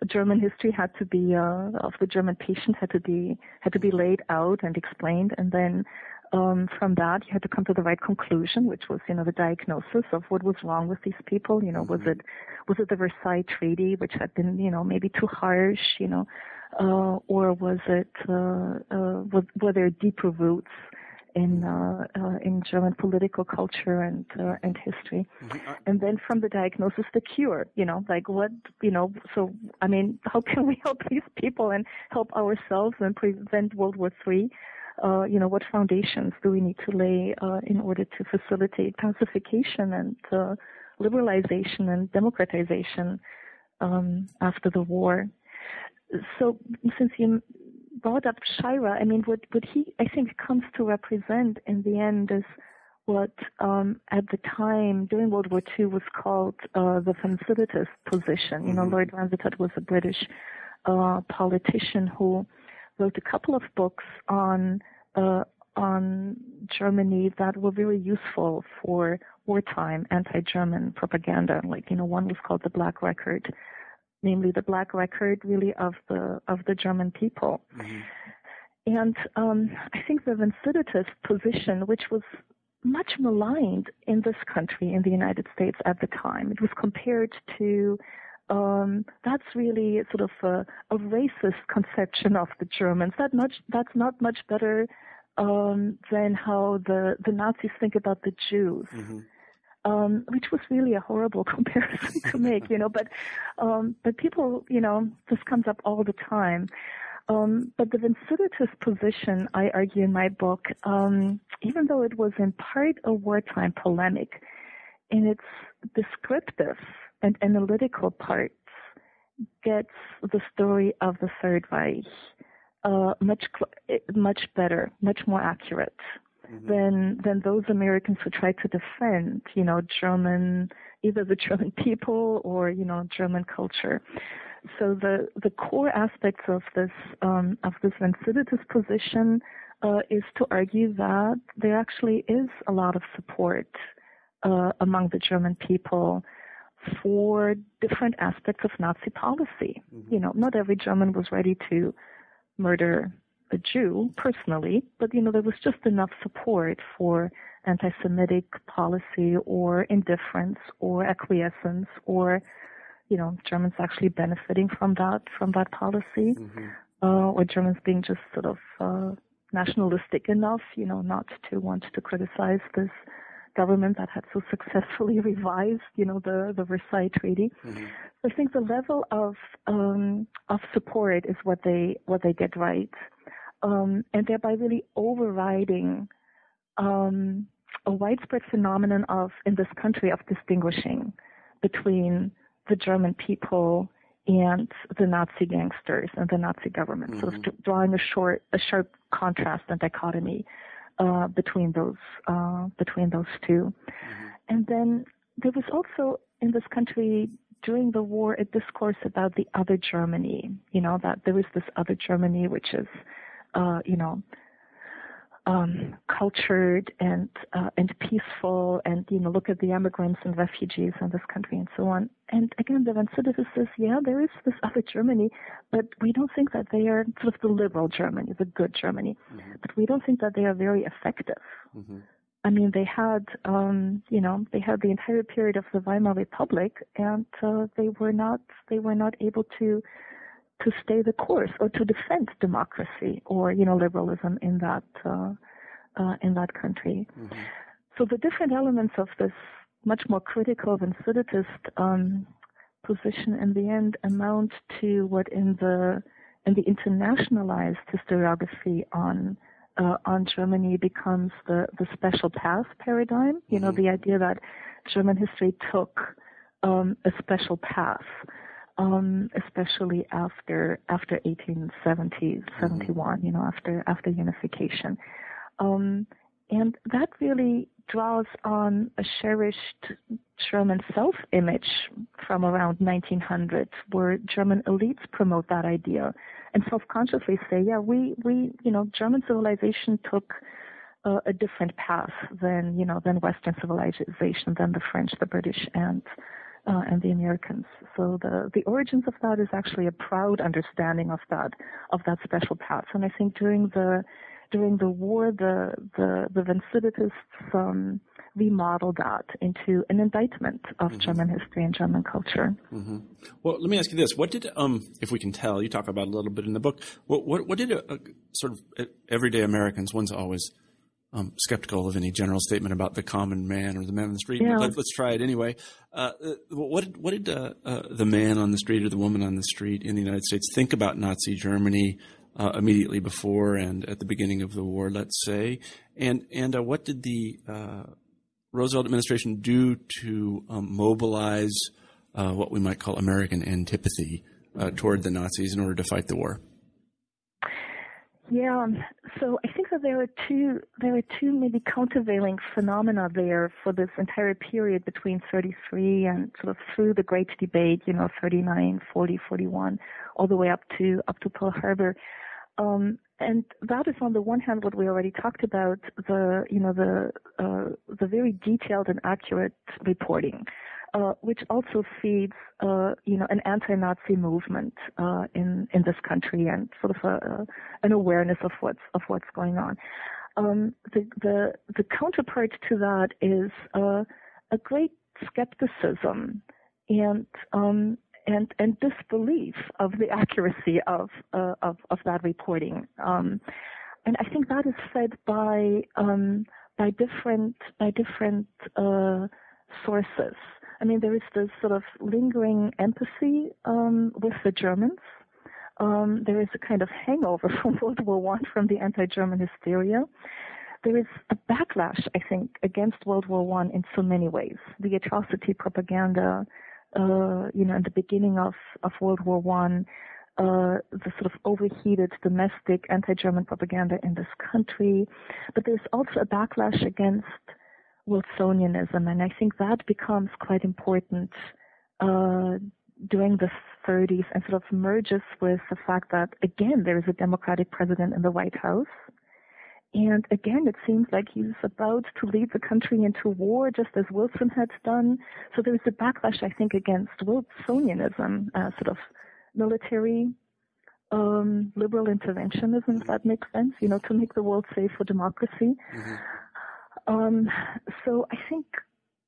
Speaker 2: German history had to be uh, of the German patient had to be had to be laid out and explained, and then um, from that you had to come to the right conclusion, which was you know the diagnosis of what was wrong with these people. You know, mm-hmm. was it was it the Versailles Treaty, which had been you know maybe too harsh, you know, uh, or was it uh, uh, was, were there deeper roots in uh, uh, in German political culture and uh, and history. Mm-hmm. Uh, and then from the diagnosis, the cure. You know, like what you know. So I mean, how can we help these people and help ourselves and prevent World War Three? Uh, you know, what foundations do we need to lay uh, in order to facilitate pacification and uh, liberalization and democratization um, after the war? So, since you brought up Shirer, I mean, what, what he, I think, comes to represent in the end is what um, at the time during World War II was called uh, the Vansittartist position. You know, mm-hmm. Lord was a British uh, politician who wrote a couple of books on uh, on Germany that were very useful for wartime anti-German propaganda. Like, you know, one was called the Black Record, namely the black record really of the of the German people. Mm-hmm. And um, I think the Vansittartist position, which was much maligned in this country, in the United States at the time, it was compared to um, that's really sort of a, a, racist conception of the Germans. That much, that's not much better um, than how the, the Nazis think about the Jews. Mm-hmm um, which was really a horrible comparison to make, you know. But um, but people, you know, this comes up all the time. Um, but the Vansittartist position, I argue in my book, um, even though it was in part a wartime polemic, in its descriptive and analytical parts, gets the story of the Third Reich uh, much much better, much more accurate mm-hmm. than than those Americans who try to defend, you know, German either the German people or you know German culture. So the the core aspects of this um, of this Vansittartist position uh, is to argue that there actually is a lot of support uh, among the German people for different aspects of Nazi policy. Mm-hmm. You know, not every German was ready to murder a Jew personally, but you know, there was just enough support for anti-Semitic policy or indifference or acquiescence or, you know, Germans actually benefiting from that, from that policy, mm-hmm. uh, or Germans being just sort of, uh, nationalistic enough, you know, not to want to criticize this government that had so successfully revised, you know, the, the Versailles Treaty. Mm-hmm. I think the level of um, of support is what they what they get right um, and thereby really overriding um, a widespread phenomenon of in this country of distinguishing between the German people and the Nazi gangsters and the Nazi government, mm-hmm. sort of drawing a short, a sharp contrast and dichotomy uh, between those uh, between those 2 mm-hmm. And then there was also in this country during the war a discourse about the other Germany. You know that there is this other Germany which is uh, you know, um, cultured and uh, and peaceful, and you know, look at the immigrants and refugees in this country and so on. And again, the Vansittartist says, yeah, there is this other Germany, but we don't think that they are sort of the liberal Germany, the good Germany, mm-hmm. but we don't think that they are very effective. Mm-hmm. I mean, they had, um, you know, they had the entire period of the Weimar Republic, and uh, they were not, they were not able to to stay the course or to defend democracy or you know liberalism in that uh, uh, in that country. Mm-hmm. So the different elements of this much more critical than Vansittartist um, position in the end amount to what in the in the internationalized historiography on uh, on Germany becomes the the special path paradigm. You mm-hmm. know the idea that German history took um, a special path um, especially after after 1870, mm-hmm. 71, you know, after after unification, um, and that really draws on a cherished German self-image from around 1900, where German elites promote that idea and self-consciously say, "Yeah, we we you know, German civilization took." Uh, a different path than you know than Western civilization, than the French, the British, and uh, and the Americans. So the the origins of that is actually a proud understanding of that of that special path. And I think during the during the war, the the the Vansittartists um, remodeled that into an indictment of mm-hmm. German history and German culture.
Speaker 1: Mm-hmm. Well, let me ask you this: What did, um, if we can tell, you talk about a little bit in the book. What what, what did a, a sort of everyday Americans, ones always um, skeptical of any general statement about the common man or the man on the street.
Speaker 2: Yeah.
Speaker 1: Let, us try it anyway. Uh, uh, what did, what did uh, uh, the man on the street or the woman on the street in the United States think about Nazi Germany uh, immediately before and at the beginning of the war, let's say? And and uh, what did the Roosevelt administration do to um, mobilize what we might call American antipathy toward the Nazis in order to fight the war?
Speaker 2: Yeah, so I think that there are two there are two maybe countervailing phenomena there for this entire period between 33 and sort of through the Great Debate, you know, 39, 40, 41, all the way up to up to Pearl Harbor. Um, and that is on the one hand what we already talked about the you know the uh, the very detailed and accurate reporting uh, which also feeds, uh, you know, an anti-Nazi movement uh, in in this country and sort of a, a, an awareness of what's of what's going on. Um, the the the counterpart to that is uh, a great skepticism and um, and and disbelief of the accuracy of uh, of of that reporting. Um, and I think that is fed by um, by different by different uh, sources. I mean, there is this sort of lingering empathy um, with the Germans. Um, there is a kind of hangover from World War One from the anti-German hysteria. There is a backlash, I think, against World War One in so many ways. The atrocity propaganda, uh, you know, in the beginning of, of World War One, uh, the sort of overheated domestic anti-German propaganda in this country. But there's also a backlash against Wilsonianism, and I think that becomes quite important uh, during the 30s and sort of merges with the fact that again there is a Democratic president in the White House, and again it seems like he's about to lead the country into war, just as Wilson had done. So there is a backlash, I think, against Wilsonianism, uh, sort of military um, liberal interventionism, if that makes sense, you know, to make the world safe for democracy. Mm-hmm. Um, so I think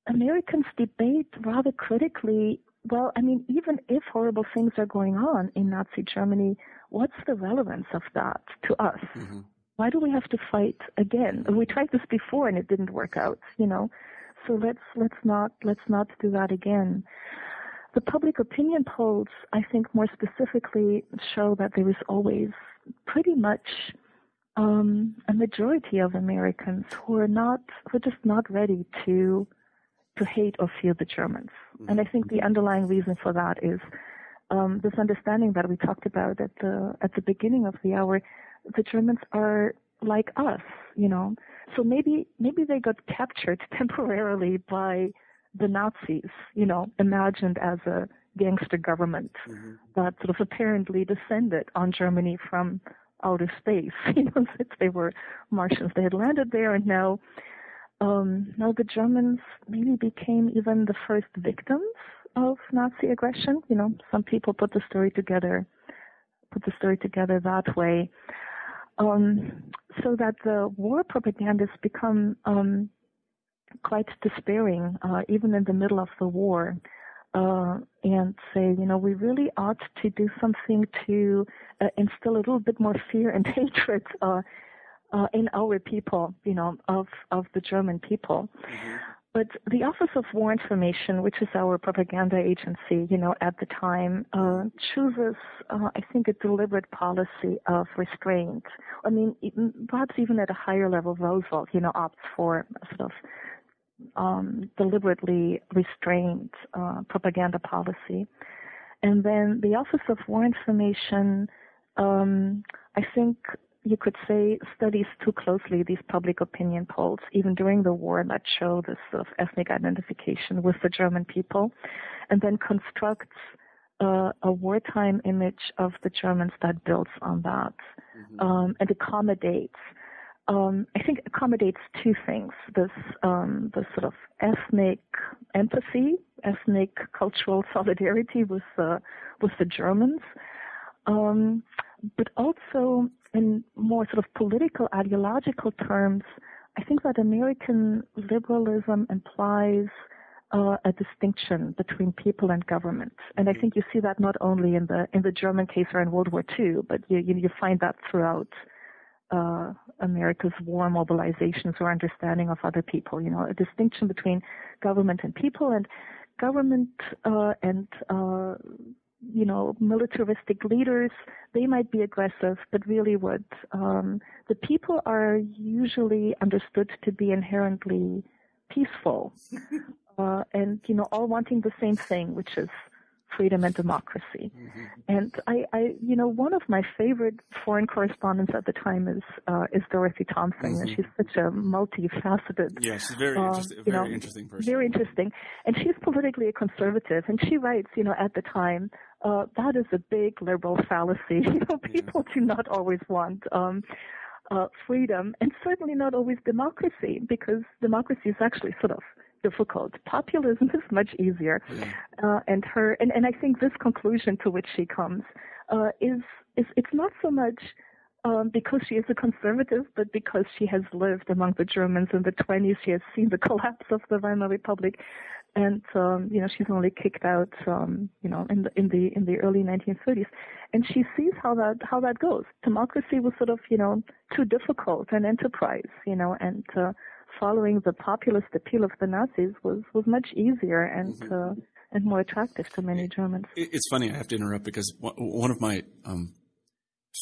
Speaker 2: Americans debate rather critically. Well, I mean, even if horrible things are going on in Nazi Germany, what's the relevance of that to us? Mm-hmm. Why do we have to fight again? We tried this before and it didn't work out, you know. So let's let's not let's not do that again. The public opinion polls, I think, more specifically show that there is always pretty much um, a majority of Americans who are not, who are just not ready to to hate or fear the Germans. Mm-hmm. And I think the underlying reason for that is um, this understanding that we talked about at the at the beginning of the hour. The Germans are like us, you know. So maybe maybe they got captured temporarily by the Nazis, you know, imagined as a gangster government mm-hmm. that sort of apparently descended on Germany from outer space. You know, since they were Martians, they had landed there, and now, um, now the Germans maybe became even the first victims of Nazi aggression. You know, some people put the story together, put the story together that way. Um, so that the war propagandists become um, quite despairing, uh, even in the middle of the war uh, and say, you know, we really ought to do something to uh, instill a little bit more fear and hatred uh, uh, in our people, you know, of of the German people. Mm-hmm. But the Office of War Information, which is our propaganda agency, you know, at the time, uh, chooses, uh, I think, a deliberate policy of restraint. I mean, perhaps even at a higher level, Roosevelt, you know, opts for sort of um, deliberately restrained uh, propaganda policy. And then the Office of War Information, um, I think you could say, studies too closely these public opinion polls, even during the war, that show this sort of ethnic identification with the German people, and then constructs uh, a wartime image of the Germans that builds on that mm-hmm. um, and accommodates um, I think accommodates two things: this um, sort of ethnic empathy, ethnic cultural solidarity with uh, with the Germans, um, but also in more sort of political ideological terms. I think that American liberalism implies uh, a distinction between people and government, and I think you see that not only in the in the German case or in World War II, but you you, you find that throughout uh, America's war mobilizations or understanding of other people. You know, a distinction between government and people, and government uh, and uh, you know militaristic leaders. They might be aggressive, but really, what um, the people are usually understood to be inherently peaceful, uh, and you know, all wanting the same thing, which is freedom and democracy. Mm-hmm. And I, I, you know, one of my favorite foreign correspondents at the time is uh, is Dorothy Thompson, mm-hmm. and she's such a multifaceted.
Speaker 1: Yeah, she's very, uh, interesting, very know, interesting person.
Speaker 2: Very interesting, and she's politically a conservative, and she writes, you know, at the time. Uh, that is a big liberal fallacy. You know, people yeah. do not always want um, uh, freedom, and certainly not always democracy, because democracy is actually sort of difficult. Populism is much easier. Yeah. Uh, and her, and, and I think this conclusion to which she comes uh, is, is, it's not so much um, because she is a conservative, but because she has lived among the Germans in the 20s. She has seen the collapse of the Weimar Republic, and um, you know she's only kicked out, um, you know, in the in the in the early 1930s, and she sees how that how that goes. Democracy was sort of you know too difficult an enterprise, you know, and uh, following the populist appeal of the Nazis was, was much easier and mm-hmm. uh, and more attractive to many Germans.
Speaker 1: It's funny. I have to interrupt because one of my um,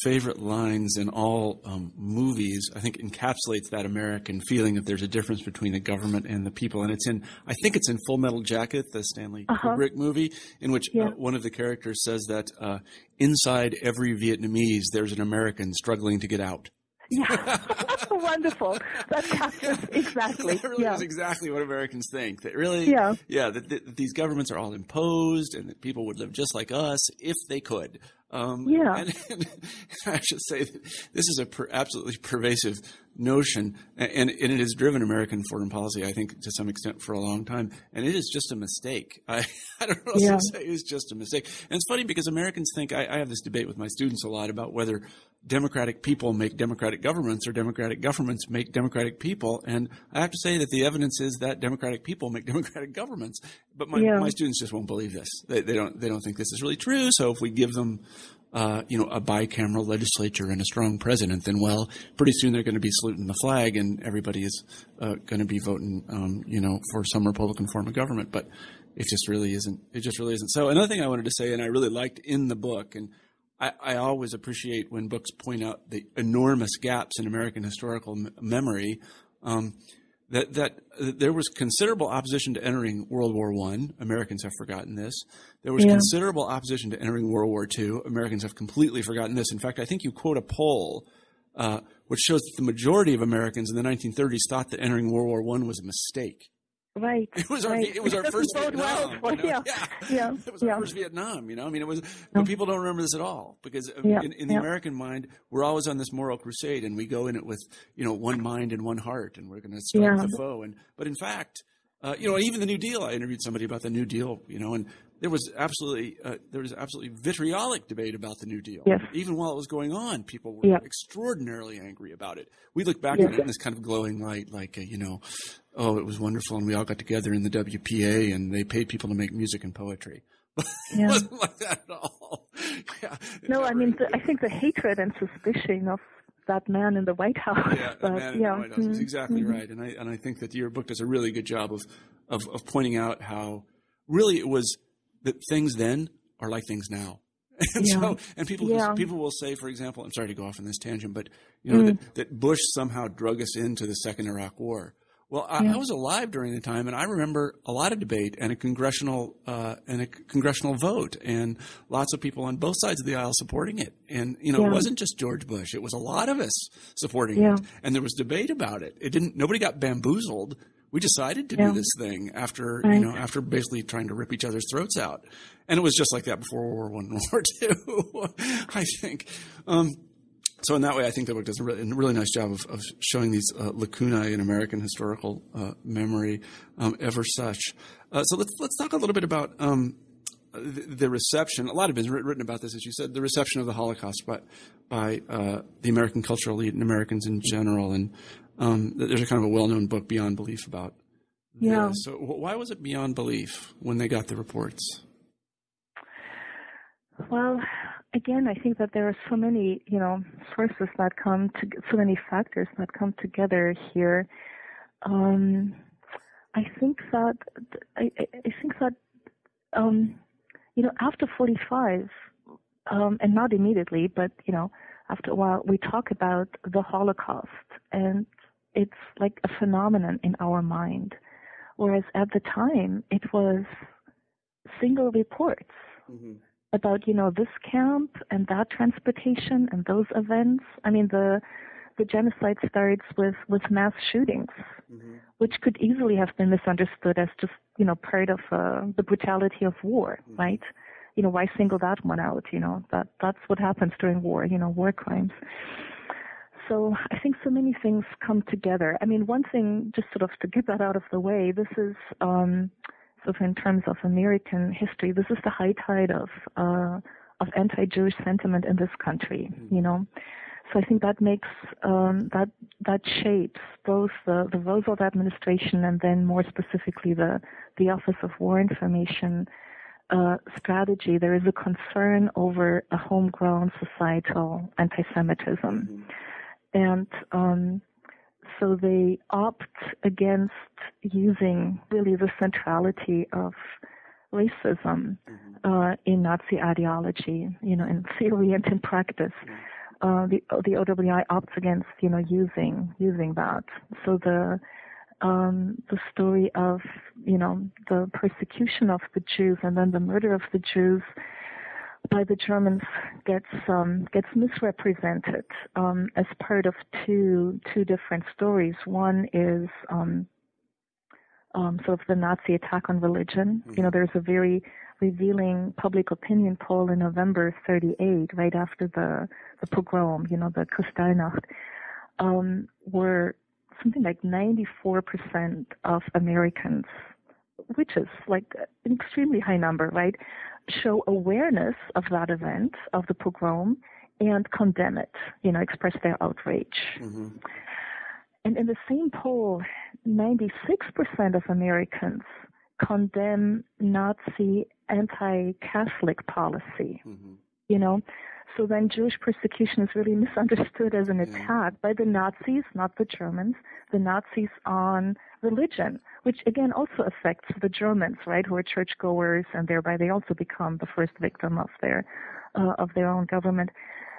Speaker 1: favorite lines in all um, movies, I think, encapsulates that American feeling that there's a difference between the government and the people. And it's in, I think it's in Full Metal Jacket, the Stanley uh-huh. Kubrick movie, in which uh, yeah. uh, one of the characters says that uh, inside every Vietnamese, there's an American struggling to get out.
Speaker 2: Yeah, That's wonderful. That captures exactly.
Speaker 1: that really
Speaker 2: yeah.
Speaker 1: is exactly what Americans think. That really, yeah, yeah, that, that, these governments are all imposed, and that people would live just like us if they could.
Speaker 2: Um, yeah,
Speaker 1: and, and, I should say that this is a per, absolutely pervasive notion, and, and, it has driven American foreign policy, I think, to some extent for a long time. And it is just a mistake. I, I don't know what yeah. to say. It's just a mistake. And it's funny because Americans think I, I have this debate with my students a lot about whether democratic people make democratic governments or democratic governments make democratic people. And I have to say that the evidence is that democratic people make democratic governments. But my, yeah. my students just won't believe this. They, they, don't, they don't think this is really true. So if we give them, uh, you know, a bicameral legislature and a strong president, then well, pretty soon they're going to be saluting the flag and everybody is uh, going to be voting, um, you know, for some Republican form of government. But it just really isn't. It just really isn't. So another thing I wanted to say, and I really liked in the book, and I, I, always appreciate when books point out the enormous gaps in American historical m- memory. Um, that, that there was considerable opposition to entering World War One. Americans have forgotten this. There was yeah. considerable opposition to entering World War Two. Americans have completely forgotten this. In fact, I think you quote a poll uh, which shows that the majority of Americans in the 1930s thought that entering World War One was a mistake.
Speaker 2: Right.
Speaker 1: It was our
Speaker 2: right.
Speaker 1: it was our first Vietnam.
Speaker 2: Well you know?
Speaker 1: yeah.
Speaker 2: yeah. yeah.
Speaker 1: It was our first Vietnam. You know, I mean, it was. But people don't remember this at all because yeah. in, in the American mind, we're always on this moral crusade, and we go in it with you know one mind and one heart, and we're going to strike the foe. And but in fact, uh, you know, even the New Deal. I interviewed somebody about the New Deal. You know, and there was absolutely uh, there was absolutely vitriolic debate about the New Deal.
Speaker 2: Yes.
Speaker 1: Even while it was going on, people were extraordinarily angry about it. We look back yes. at it in this kind of glowing light, like uh, you know, oh, it was wonderful, and we all got together in the WPA, and they paid people to make music and poetry. Yeah. it wasn't like that at all.
Speaker 2: yeah, no, I mean, the, I think the hatred and suspicion of that man in the White House.
Speaker 1: Yeah, but, man yeah. in the White House mm-hmm. is exactly mm-hmm. right, and I and I think that your book does a really good job of, of of pointing out how really it was that things then are like things now. And yeah. so, and people yeah. people will say, for example, I'm sorry to go off on this tangent, but you know mm. that, that Bush somehow drug us into the second Iraq War. Well, I, yeah. I, was alive during the time, and I remember a lot of debate and a congressional uh, and a congressional vote, and lots of people on both sides of the aisle supporting it. And you know, yeah. it wasn't just George Bush; it was a lot of us supporting yeah. it, and there was debate about it. It didn't. Nobody got bamboozled. We decided to do this thing after right. you know after basically trying to rip each other's throats out, and it was just like that before World War One and World War Two. I think. Um, so in that way, I think the book does a really, a really nice job of, of showing these uh, lacunae in American historical uh, memory, um, ever such. Uh, so let's let's talk a little bit about um, the, the, reception. A lot has been written about this, as you said, the reception of the Holocaust by by uh, the American cultural elite and Americans in general. And um, there's a kind of a well-known book, Beyond Belief, about
Speaker 2: yeah.
Speaker 1: This. So why was it beyond belief when they got the reports?
Speaker 2: Well, again, I think that there are so many, you know, sources that come to, so many factors that come together here. Um, I think that, I, I think that, um, you know, after 45, um, and not immediately, but, you know, after a while, we talk about the Holocaust and it's like a phenomenon in our mind. Whereas at the time, it was single reports. Mm-hmm about you know this camp and that transportation and those events. I mean the the genocide starts with with mass shootings, mm-hmm. which could easily have been misunderstood as just you know part of uh, the brutality of war, mm-hmm. right? You know why single that one out? You know that that's what happens during war. You know war crimes. So I think so many things come together. I mean, one thing, just sort of to get that out of the way, this is um, of in terms of American history, this is the high tide of uh, of anti-Jewish sentiment in this country. Mm-hmm. You know, so I think that makes um, that that shapes both the, the Roosevelt administration and then more specifically the the Office of War Information uh, strategy. There is a concern over a homegrown societal anti-Semitism, mm-hmm. and um, so they opt against using really the centrality of racism mm-hmm. uh, in Nazi ideology, you know, in theory and in practice. Mm-hmm. Uh, the the OWI opts against, you know, using using that. So the um, the story of, you know, the persecution of the Jews and then the murder of the Jews by the Germans gets um, gets misrepresented um, as part of two two different stories. One is um, um sort of the Nazi attack on religion. Mm-hmm. You know, there's a very revealing public opinion poll in November 38, right after the the pogrom. You know, the Kristallnacht, um, where something like 94% of Americans, which is like an extremely high number, right? Show awareness of that event, of the pogrom, and condemn it, you know, express their outrage. Mm-hmm. And in the same poll, 96% of Americans condemn Nazi anti-Catholic policy. Mm-hmm. You know, so then Jewish persecution is really misunderstood as an attack by the Nazis, not the Germans, the Nazis on religion, which again also affects the Germans, right, who are churchgoers, and thereby they also become the first victim of their uh, of their own government.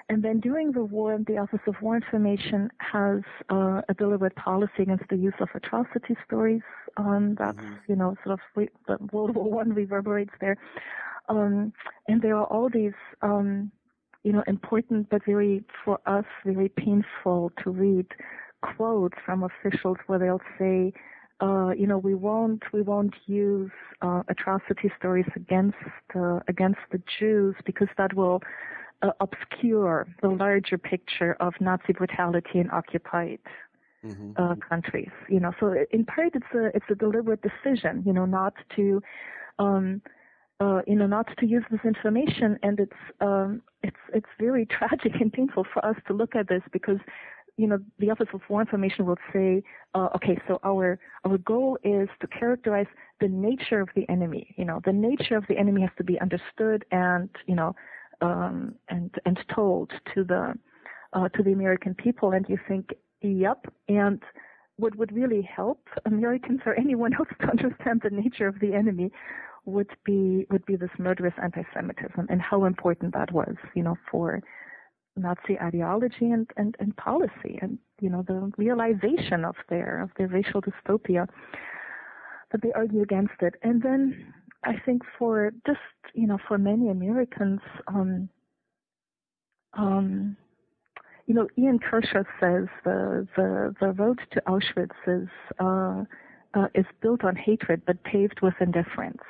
Speaker 2: And then during the war, the Office of War Information has uh, a deliberate policy against the use of atrocity stories. Um, that's mm-hmm. you know sort of re- World War One reverberates there, um, and there are all these. Um, you know, important but very, for us, very painful to read quotes from officials where they'll say, uh, you know, we won't we won't use uh, atrocity stories against uh, against the Jews because that will uh, obscure the larger picture of Nazi brutality in occupied mm-hmm. Uh, countries. You know, so in part it's a it's a deliberate decision. You know, not to um, uh, you know, not to use this information, and it's um, it's it's very tragic and painful for us to look at this because you know, the Office of War Information will say, uh, okay, so our our goal is to characterize the nature of the enemy. You know, the nature of the enemy has to be understood and you know, um, and and told to the uh, to the American people. And you think, yep, and what would really help Americans or anyone else to understand the nature of the enemy would be would be this murderous anti-Semitism and how important that was, you know, for Nazi ideology and, and, and policy and you know the realization of their of their racial dystopia that they argue against it. And then I think for just you know for many Americans, um, um, you know Ian Kershaw says the the the road to Auschwitz is uh, uh, is built on hatred but paved with indifference.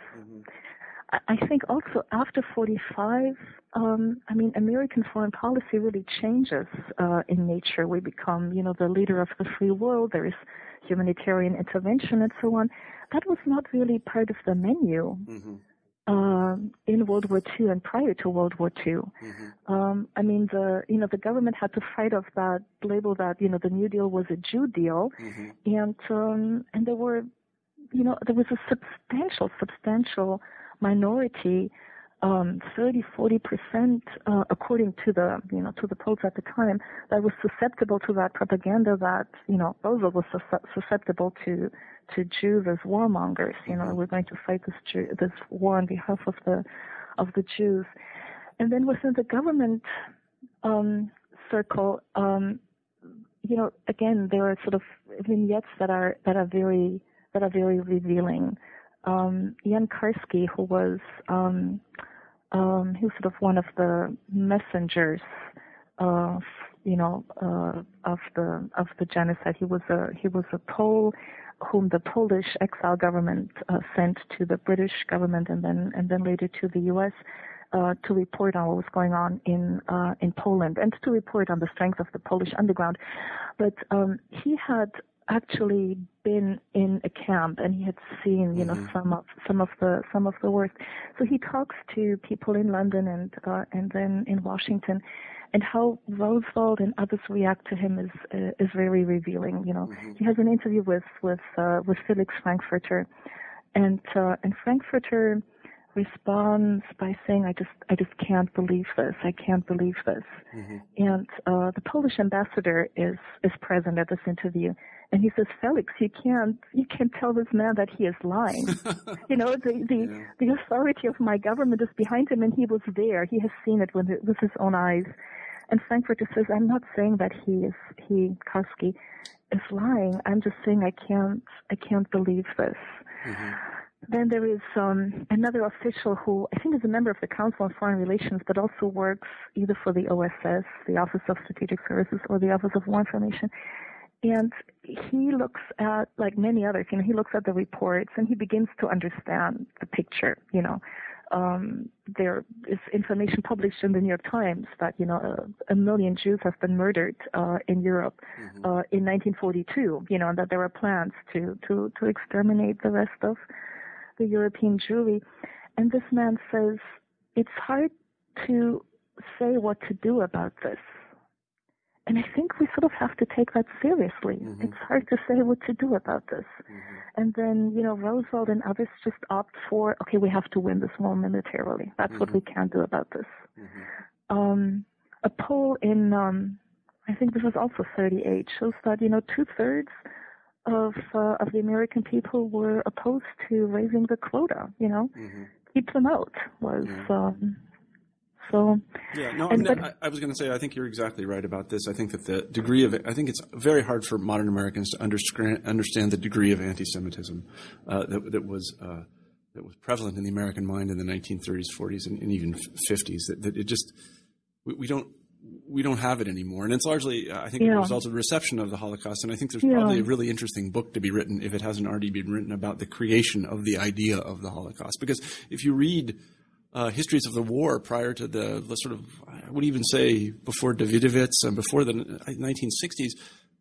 Speaker 2: I think also after 45, um, I mean, American foreign policy really changes uh, in nature. We become, you know, the leader of the free world. There is humanitarian intervention and so on. That was not really part of the menu. Mm-hmm. Uh, in World War II and prior to World War II, mm-hmm. um, I mean the you know the government had to fight off that label that you know the New Deal was a Jew deal, mm-hmm. and um, and there were you know there was a substantial substantial minority um, 30, 40 percent, uh, according to the you know to the polls at the time, that was susceptible to that propaganda that you know Roosevelt was susceptible to to Jews as warmongers. You know, mm-hmm. we're going to fight this Jew, this war on behalf of the of the Jews, and then within the government um, circle, um, you know, again there are sort of vignettes that are that are very that are very revealing um, Jan Karski, who was um, um, he was sort of one of the messengers of you know uh, of the of the genocide. He was a he was a Pole whom the Polish exile government uh, sent to the British government and then and then later to the U.S. Uh, to report on what was going on in uh, in Poland and to report on the strength of the Polish underground. But um, he had actually been in a camp and he had seen you know mm-hmm. some of some of the some of the worst so he talks to people in london and uh, and then in washington and how roosevelt and others react to him is uh, is very revealing you know mm-hmm. he has an interview with with uh, with felix frankfurter and uh, and frankfurter responds by saying, "I just, I just can't believe this. I can't believe this." Mm-hmm. And uh, the Polish ambassador is is present at this interview, and he says, Felix, you can't, you can't tell this man that he is lying. you know, the, the, yeah. the authority of my government is behind him and he was there. He has seen it with, with his own eyes. And Frankfurter says, I'm not saying that he is, he, Karski, is lying. I'm just saying I can't, I can't believe this. Mm-hmm. Then there is um, another official who I think is a member of the Council on Foreign Relations, but also works either for the OSS, the Office of Strategic Services, or the Office of War Information. And he looks at, like many others, you know, he looks at the reports and he begins to understand the picture, you know. Um, there is information published in the New York Times that, you know, a, a million Jews have been murdered uh, in Europe mm-hmm. uh, in 1942, you know, and that there are plans to, to, to exterminate the rest of the European Jewry. And this man says, it's hard to say what to do about this and I think we sort of have to take that seriously. Mm-hmm. It's hard to say what to do about this. Mm-hmm. And then, you know, Roosevelt and others just opt for, okay, we have to win this war militarily. That's mm-hmm. what we can do about this. Mm-hmm. Um, a poll in, um, I think this was also 38, shows that, you know, two thirds of, uh, of the American people were opposed to raising the quota, you know. Mm-hmm. Keep them out was, um, so
Speaker 1: yeah, no, and, but, I, I, was going to say I think you're exactly right about this. I think that the degree of I think it's very hard for modern Americans to understand understand the degree of anti-Semitism uh, that, that was. Uh, that was prevalent in the American mind in the 1930s, 40s, and, and even 50s. That, that, it just we, we, don't we don't have it anymore, and it's largely uh, I think yeah. a result of the reception of the Holocaust. And I think there's yeah. probably a really interesting book to be written if it hasn't already been written about the creation of the idea of the Holocaust. Because if you read uh, histories of the war prior to the, the, sort of, I would even say before Dawidowicz and before the 1960s,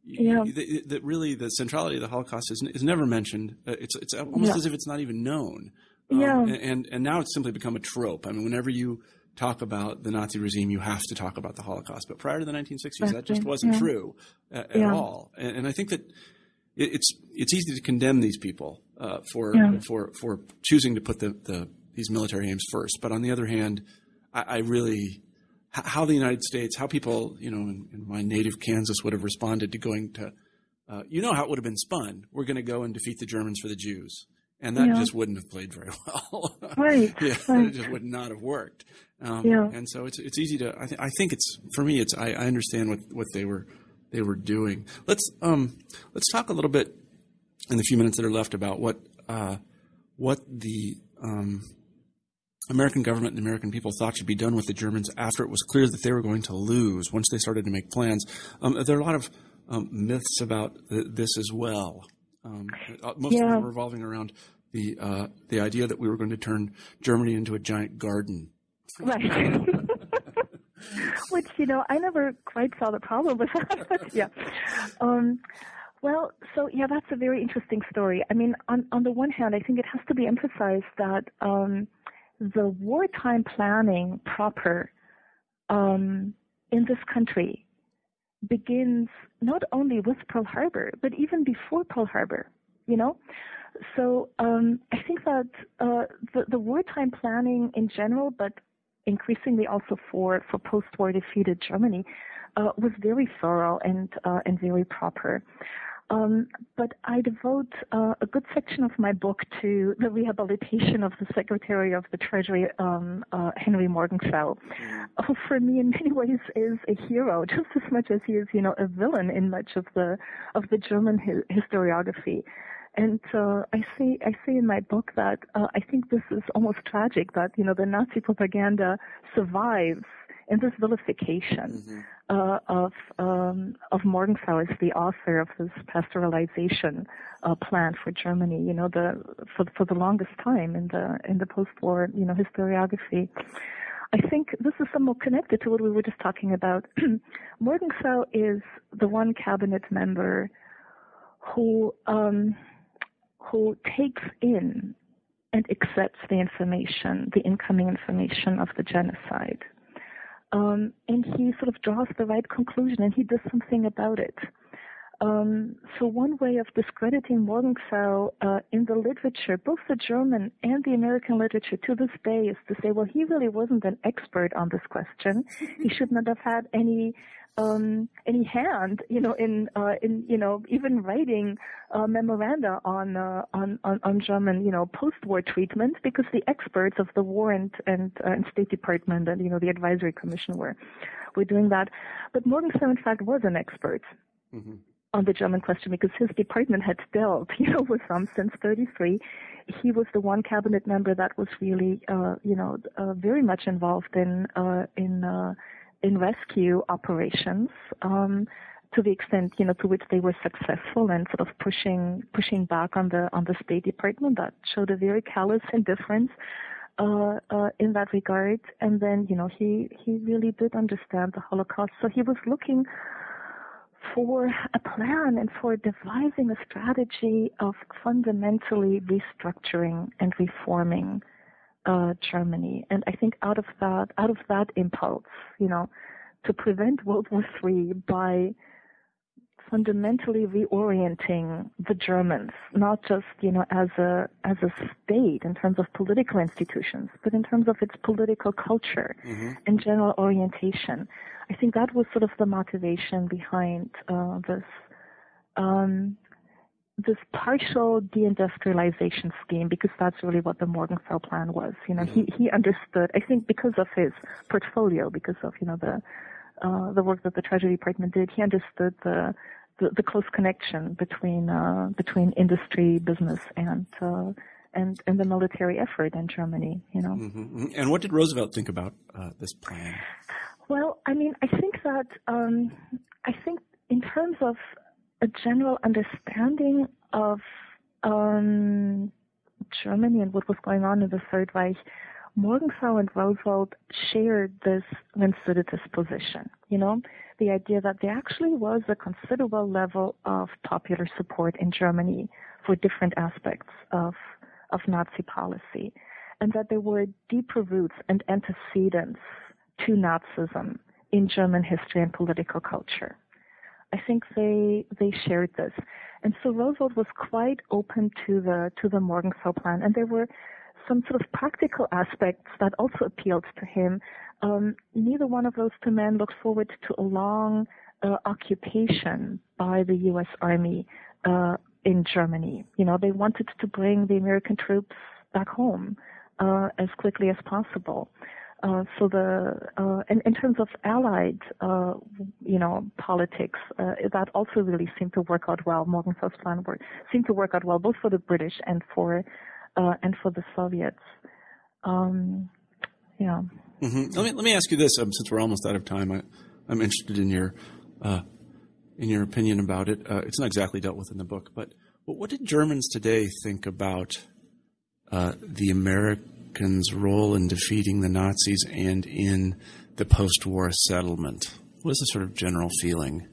Speaker 1: yeah. that really the centrality of the Holocaust is, is never mentioned. Uh, it's, it's almost yeah. as if it's not even known.
Speaker 2: Um, yeah.
Speaker 1: And, and now it's simply become a trope. I mean, whenever you talk about the Nazi regime, you have to talk about the Holocaust. But prior to the 1960s, exactly. that just wasn't yeah. true uh, at yeah. all. And, and, I think that it's it's easy to condemn these people uh, for yeah. for for choosing to put the, the these military aims first. But on the other hand, I, I really how the United States, how people, you know, in, in, my native Kansas would have responded to going to, uh, you know, how it would have been spun. We're going to go and defeat the Germans for the Jews, and that yeah. just wouldn't have played very well.
Speaker 2: right.
Speaker 1: yeah,
Speaker 2: right.
Speaker 1: it just would not have worked. Um,
Speaker 2: yeah.
Speaker 1: And so it's it's easy to. I, th- I think it's for me. It's I, I understand what what they were they were doing. Let's um let's talk a little bit in the few minutes that are left about what uh, what the um, American government and American people thought should be done with the Germans after it was clear that they were going to lose once they started to make plans. Um, there are a lot of um, myths about th- this as well. Um, uh, most yeah. of them revolving around the uh, the idea that we were going to turn Germany into a giant garden.
Speaker 2: Right. Which you know, I never quite saw the problem with that. But yeah. Um, well, so yeah, that's a very interesting story. I mean, on on the one hand, I think it has to be emphasized that um, the wartime planning proper um, in this country begins not only with Pearl Harbor, but even before Pearl Harbor. You know, So um, I think that uh, the, the wartime planning in general, but increasingly also for, for post-war defeated Germany, uh, was very thorough and uh, and very proper. Um, but I devote uh, a good section of my book to the rehabilitation of the Secretary of the Treasury, um, uh, Henry Morgenthau, who for me in many ways is a hero, just as much as he is, you know, a villain in much of the of the German hi- historiography. And uh, I say I say in my book that uh, I think this is almost tragic that you know the Nazi propaganda survives in this vilification mm-hmm. uh, of um, of Morgenthau as the author of this pastoralization uh, plan for Germany. You know, the for for the longest time in the in the post-war you know historiography. I think this is somewhat connected to what we were just talking about. Morgenthau is the one cabinet member who um, who takes in and accepts the information, the incoming information of the genocide. Um, and he sort of draws the right conclusion and he does something about it. Um, so one way of discrediting Morgenthau uh, in the literature, both the German and the American literature to this day, is to say, well, he really wasn't an expert on this question. he should not have had any um, any hand, you know, in uh, in you know even writing uh, memoranda on, uh, on on on German, you know, post-war treatment because the experts of the War and and, uh, and State Department and you know the Advisory Commission were were doing that. But Morgenthau, in fact, was an expert. Mm-hmm. On the German question, because his department had dealt, you know, with them since 33, he was the one cabinet member that was really, uh, you know, uh, very much involved in uh, in uh, in rescue operations um, to the extent you know to which they were successful and sort of pushing pushing back on the on the State Department. That showed a very callous indifference uh, uh, in that regard. And then you know he he really did understand the Holocaust, so he was looking for a plan and for devising a strategy of fundamentally restructuring and reforming uh, Germany. And I think out of that, out of that impulse, you know, to prevent World War III by fundamentally reorienting the Germans, not just, you know, as a, as a state in terms of political institutions, but in terms of its political culture mm-hmm. and general orientation. I think that was sort of the motivation behind uh, this um, this partial deindustrialization scheme because that's really what the Morgenthau plan was. You know, mm-hmm. he he understood. I think because of his portfolio, because of you know the uh, the work that the Treasury Department did, he understood the the, the close connection between uh, between industry, business, and uh, and and the military effort in Germany. You know.
Speaker 1: Mm-hmm. mm-hmm. And what did Roosevelt think about uh, this plan?
Speaker 2: Well, I mean, I think that um, I think in terms of a general understanding of um, Germany and what was going on in the Third Reich, Morgenthau and Roosevelt shared this Vansittartist position. You know, the idea that there actually was a considerable level of popular support in Germany for different aspects of of Nazi policy, and that there were deeper roots and antecedents to Nazism in German history and political culture. I think they they shared this, and so Roosevelt was quite open to the to the Morgenthau plan, and there were some sort of practical aspects that also appealed to him. Um, neither one of those two men looked forward to a long uh, occupation by the U.S. Army uh, in Germany. You know, they wanted to bring the American troops back home uh, as quickly as possible. Uh, so the uh, in, in, terms of allied, uh, you know, politics, uh, that also really seemed to work out well. Morgenthau's plan work, seemed to work out well both for the British and for uh, and for the Soviets. Um, yeah.
Speaker 1: Mm-hmm. Let me let me ask you this, um, since we're almost out of time. I, am interested in your in your opinion about it. it's not exactly dealt with in the book, but, what did Germans today think about the Americans' role in defeating the Nazis and in the post war settlement? What is the sort of general feeling?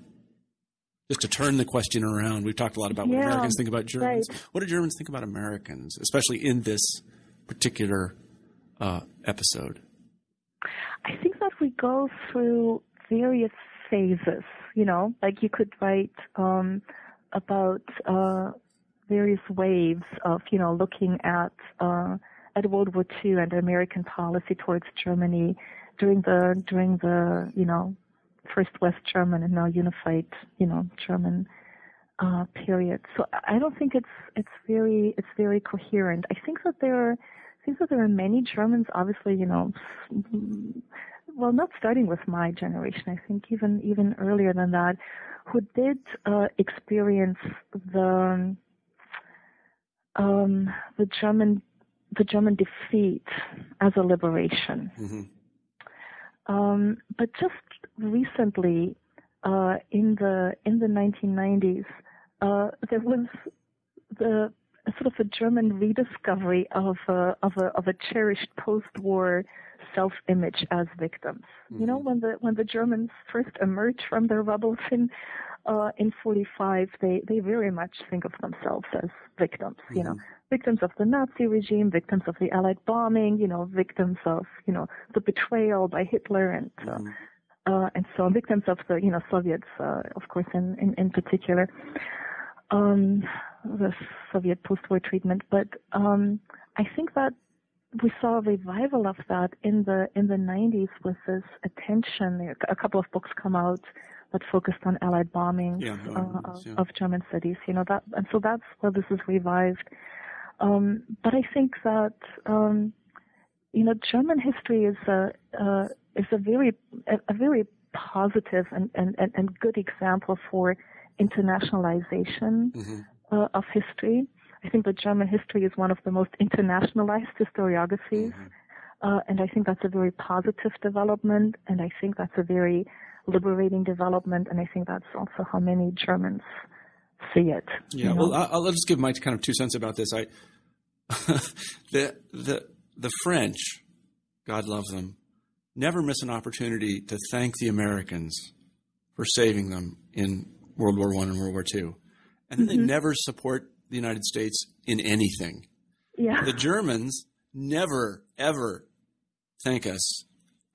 Speaker 1: Just to turn the question around, we've talked a lot about what yeah, Americans think about Germans. Right. What do Germans think about Americans, especially in this particular uh, episode?
Speaker 2: I think that we go through various phases. You know, like you could write um, about uh, various waves of, you know, looking at uh, at World War II and American policy towards Germany during the during the you know first West German and now unified you know German uh, period. So I don't think it's it's very it's very coherent. I think that there are I think that there are many Germans, obviously, you know, well, not starting with my generation. I think even even earlier than that, who did uh, experience the um, the German the German defeat as a liberation. Mm-hmm. Um, but just recently, uh, in the in the 1990s, uh, there was the sort of a German rediscovery of a, of a, of a cherished post-war self-image as victims. Mm-hmm. You know, mm-hmm. when the when the Germans first emerged from their rubbles in uh, in 45, they they very much think of themselves as victims. Mm-hmm. You know, mm-hmm. victims of the Nazi regime, victims of the Allied bombing. You know, victims of you know the betrayal by Hitler and. Uh, mm-hmm. Uh, and so victims of the, you know, Soviets, uh, of course, in, in, in particular, um, the Soviet post-war treatment. But um, I think that we saw a revival of that in the in the 90s with this attention. A couple of books come out that focused on Allied bombings
Speaker 1: yeah,
Speaker 2: uh, yeah. of German cities. You know that, and so that's where this is revived. Um, but I think that um, you know German history is a uh, is a very a, a very positive and, and, and, good example for internationalization mm-hmm. uh, of history. I think that German history is one of the most internationalized historiographies. Mm-hmm. Uh, and I think that's a very positive development, and I think that's a very liberating development, and I think that's also how many Germans see it.
Speaker 1: Yeah, you know? well, I'll, I'll, just give my kind of two cents about this. I the the the French, God love them, never miss an opportunity to thank the Americans for saving them in World War One and World War Two, and mm-hmm. they never support the United States in anything.
Speaker 2: Yeah.
Speaker 1: The Germans never, ever thank us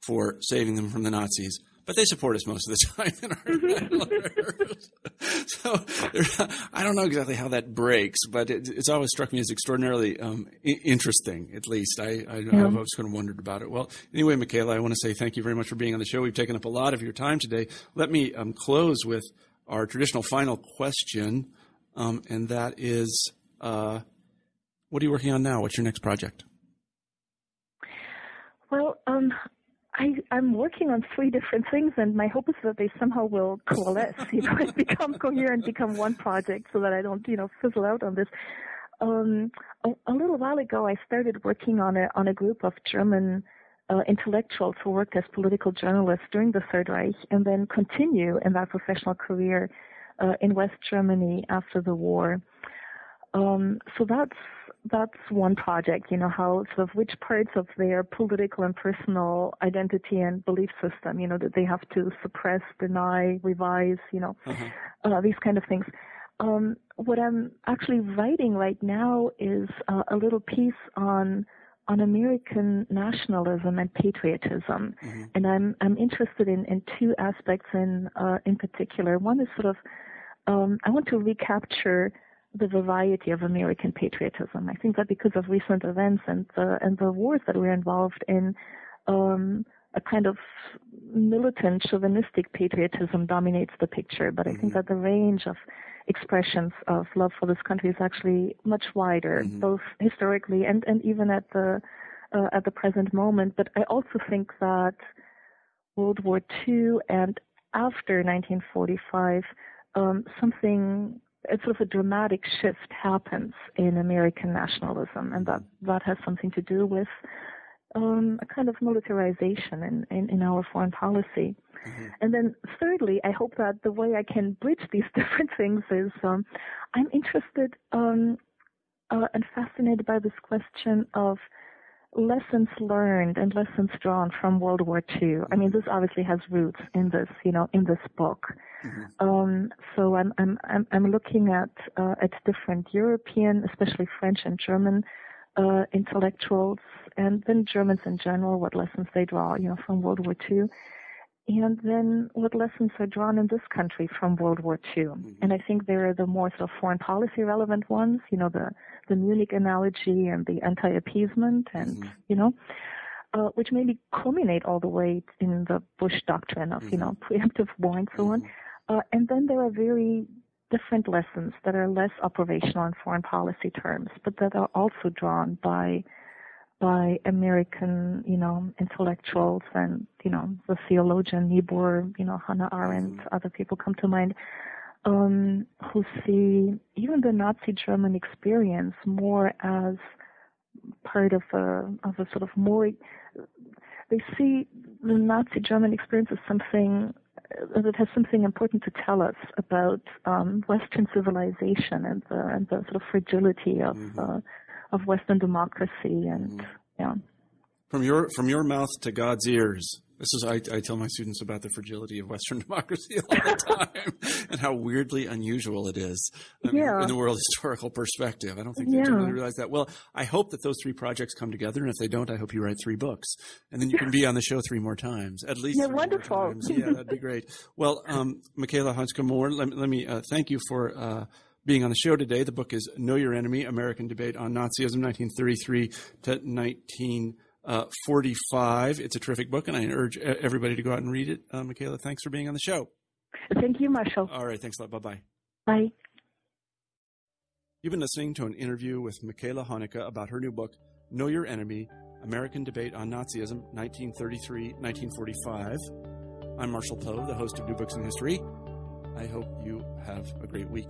Speaker 1: for saving them from the Nazis, but they support us most of the time in our letters. so I don't know exactly how that breaks, but it, it's always struck me as extraordinarily um, I- interesting. At least I, I, yeah. I've always kind of wondered about it. Well, anyway, Michaela, I want to say thank you very much for being on the show. We've taken up a lot of your time today. Let me um, close with our traditional final question um, and that is uh, what are you working on now? What's your next project?
Speaker 2: Well, um, I, am working on three different things, and my hope is that they somehow will coalesce, you know, and become coherent, become one project, so that I don't, you know, fizzle out on this. Um, a, a, little while ago, I started working on a on a group of German uh, intellectuals who worked as political journalists during the Third Reich, and then continue in that professional career uh, in West Germany after the war. Um, so that's that's one project. You know how sort of which parts of their political and personal identity and belief system, you know, that they have to suppress, deny, revise, you know, uh-huh. uh, these kind of things. Um, what I'm actually writing right now is uh, a little piece on on American nationalism and patriotism, mm-hmm. and I'm I'm interested in, in two aspects in uh, in particular. One is sort of um, I want to recapture the variety of American patriotism. I think that because of recent events and the and the wars that we're involved in, um, a kind of militant, chauvinistic patriotism dominates the picture. But I think mm-hmm. that the range of expressions of love for this country is actually much wider, mm-hmm. both historically and and even at the uh, at the present moment. But I also think that World War II and after 1945 um, something it's sort of a dramatic shift happens in American nationalism, and that that has something to do with um, a kind of militarization in, in, in our foreign policy. Mm-hmm. And then, thirdly, I hope that the way I can bridge these different things is um, I'm interested um, uh, and fascinated by this question of lessons learned and lessons drawn from World War II. I mean, this obviously has roots in this, you know, in this book. Mm-hmm. Um, so I'm I'm I'm, I'm looking at uh, at different European, especially French and German uh, intellectuals, and then Germans in general, what lessons they draw, you know, from World War II. And then what lessons are drawn in this country from World War II. Mm-hmm. And I think there are the more sort of foreign policy relevant ones, you know, the, the Munich analogy and the anti-appeasement and, mm-hmm. you know, uh, which maybe culminate all the way in the Bush doctrine of, mm-hmm. you know, preemptive war and so on. Mm-hmm. Uh, and then there are very different lessons that are less operational in foreign policy terms, but that are also drawn by by American, you know, intellectuals and, you know, the theologian Niebuhr, you know, Hannah Arendt, mm-hmm. other people come to mind, um, who see even the Nazi German experience more as part of a, of a sort of more, they see the Nazi German experience as something that has something important to tell us about um, Western civilization and the, and the sort of fragility of mm-hmm. uh, of Western democracy and mm-hmm. yeah.
Speaker 1: From your from your mouth to God's ears. This is I, I tell my students about the fragility of Western democracy all the time and how weirdly unusual it is I mean, yeah. in the world historical perspective. I don't think they yeah. generally realize that. Well, I hope that those three projects come together, and if they don't, I hope you write three books, and then you can be on the show three more times, at least.
Speaker 2: Yeah, wonderful.
Speaker 1: Yeah, that'd be great. Well, um, Michaela Hoenicke Moore, let, let, me uh, thank you for. Uh, being on the show today. The book is Know Your Enemy American Debate on Nazism, 1933 to 1945. It's a terrific book, and I urge everybody to go out and read it. Uh, Michaela, thanks for being on the show.
Speaker 2: Thank you, Marshall.
Speaker 1: All right, thanks a lot. Bye bye.
Speaker 2: Bye.
Speaker 1: You've been listening to an interview with Michaela Hoenicke about her new book, Know Your Enemy American Debate on Nazism, 1933 1945. I'm Marshall Poe, the host of New Books in History. I hope you have a great week.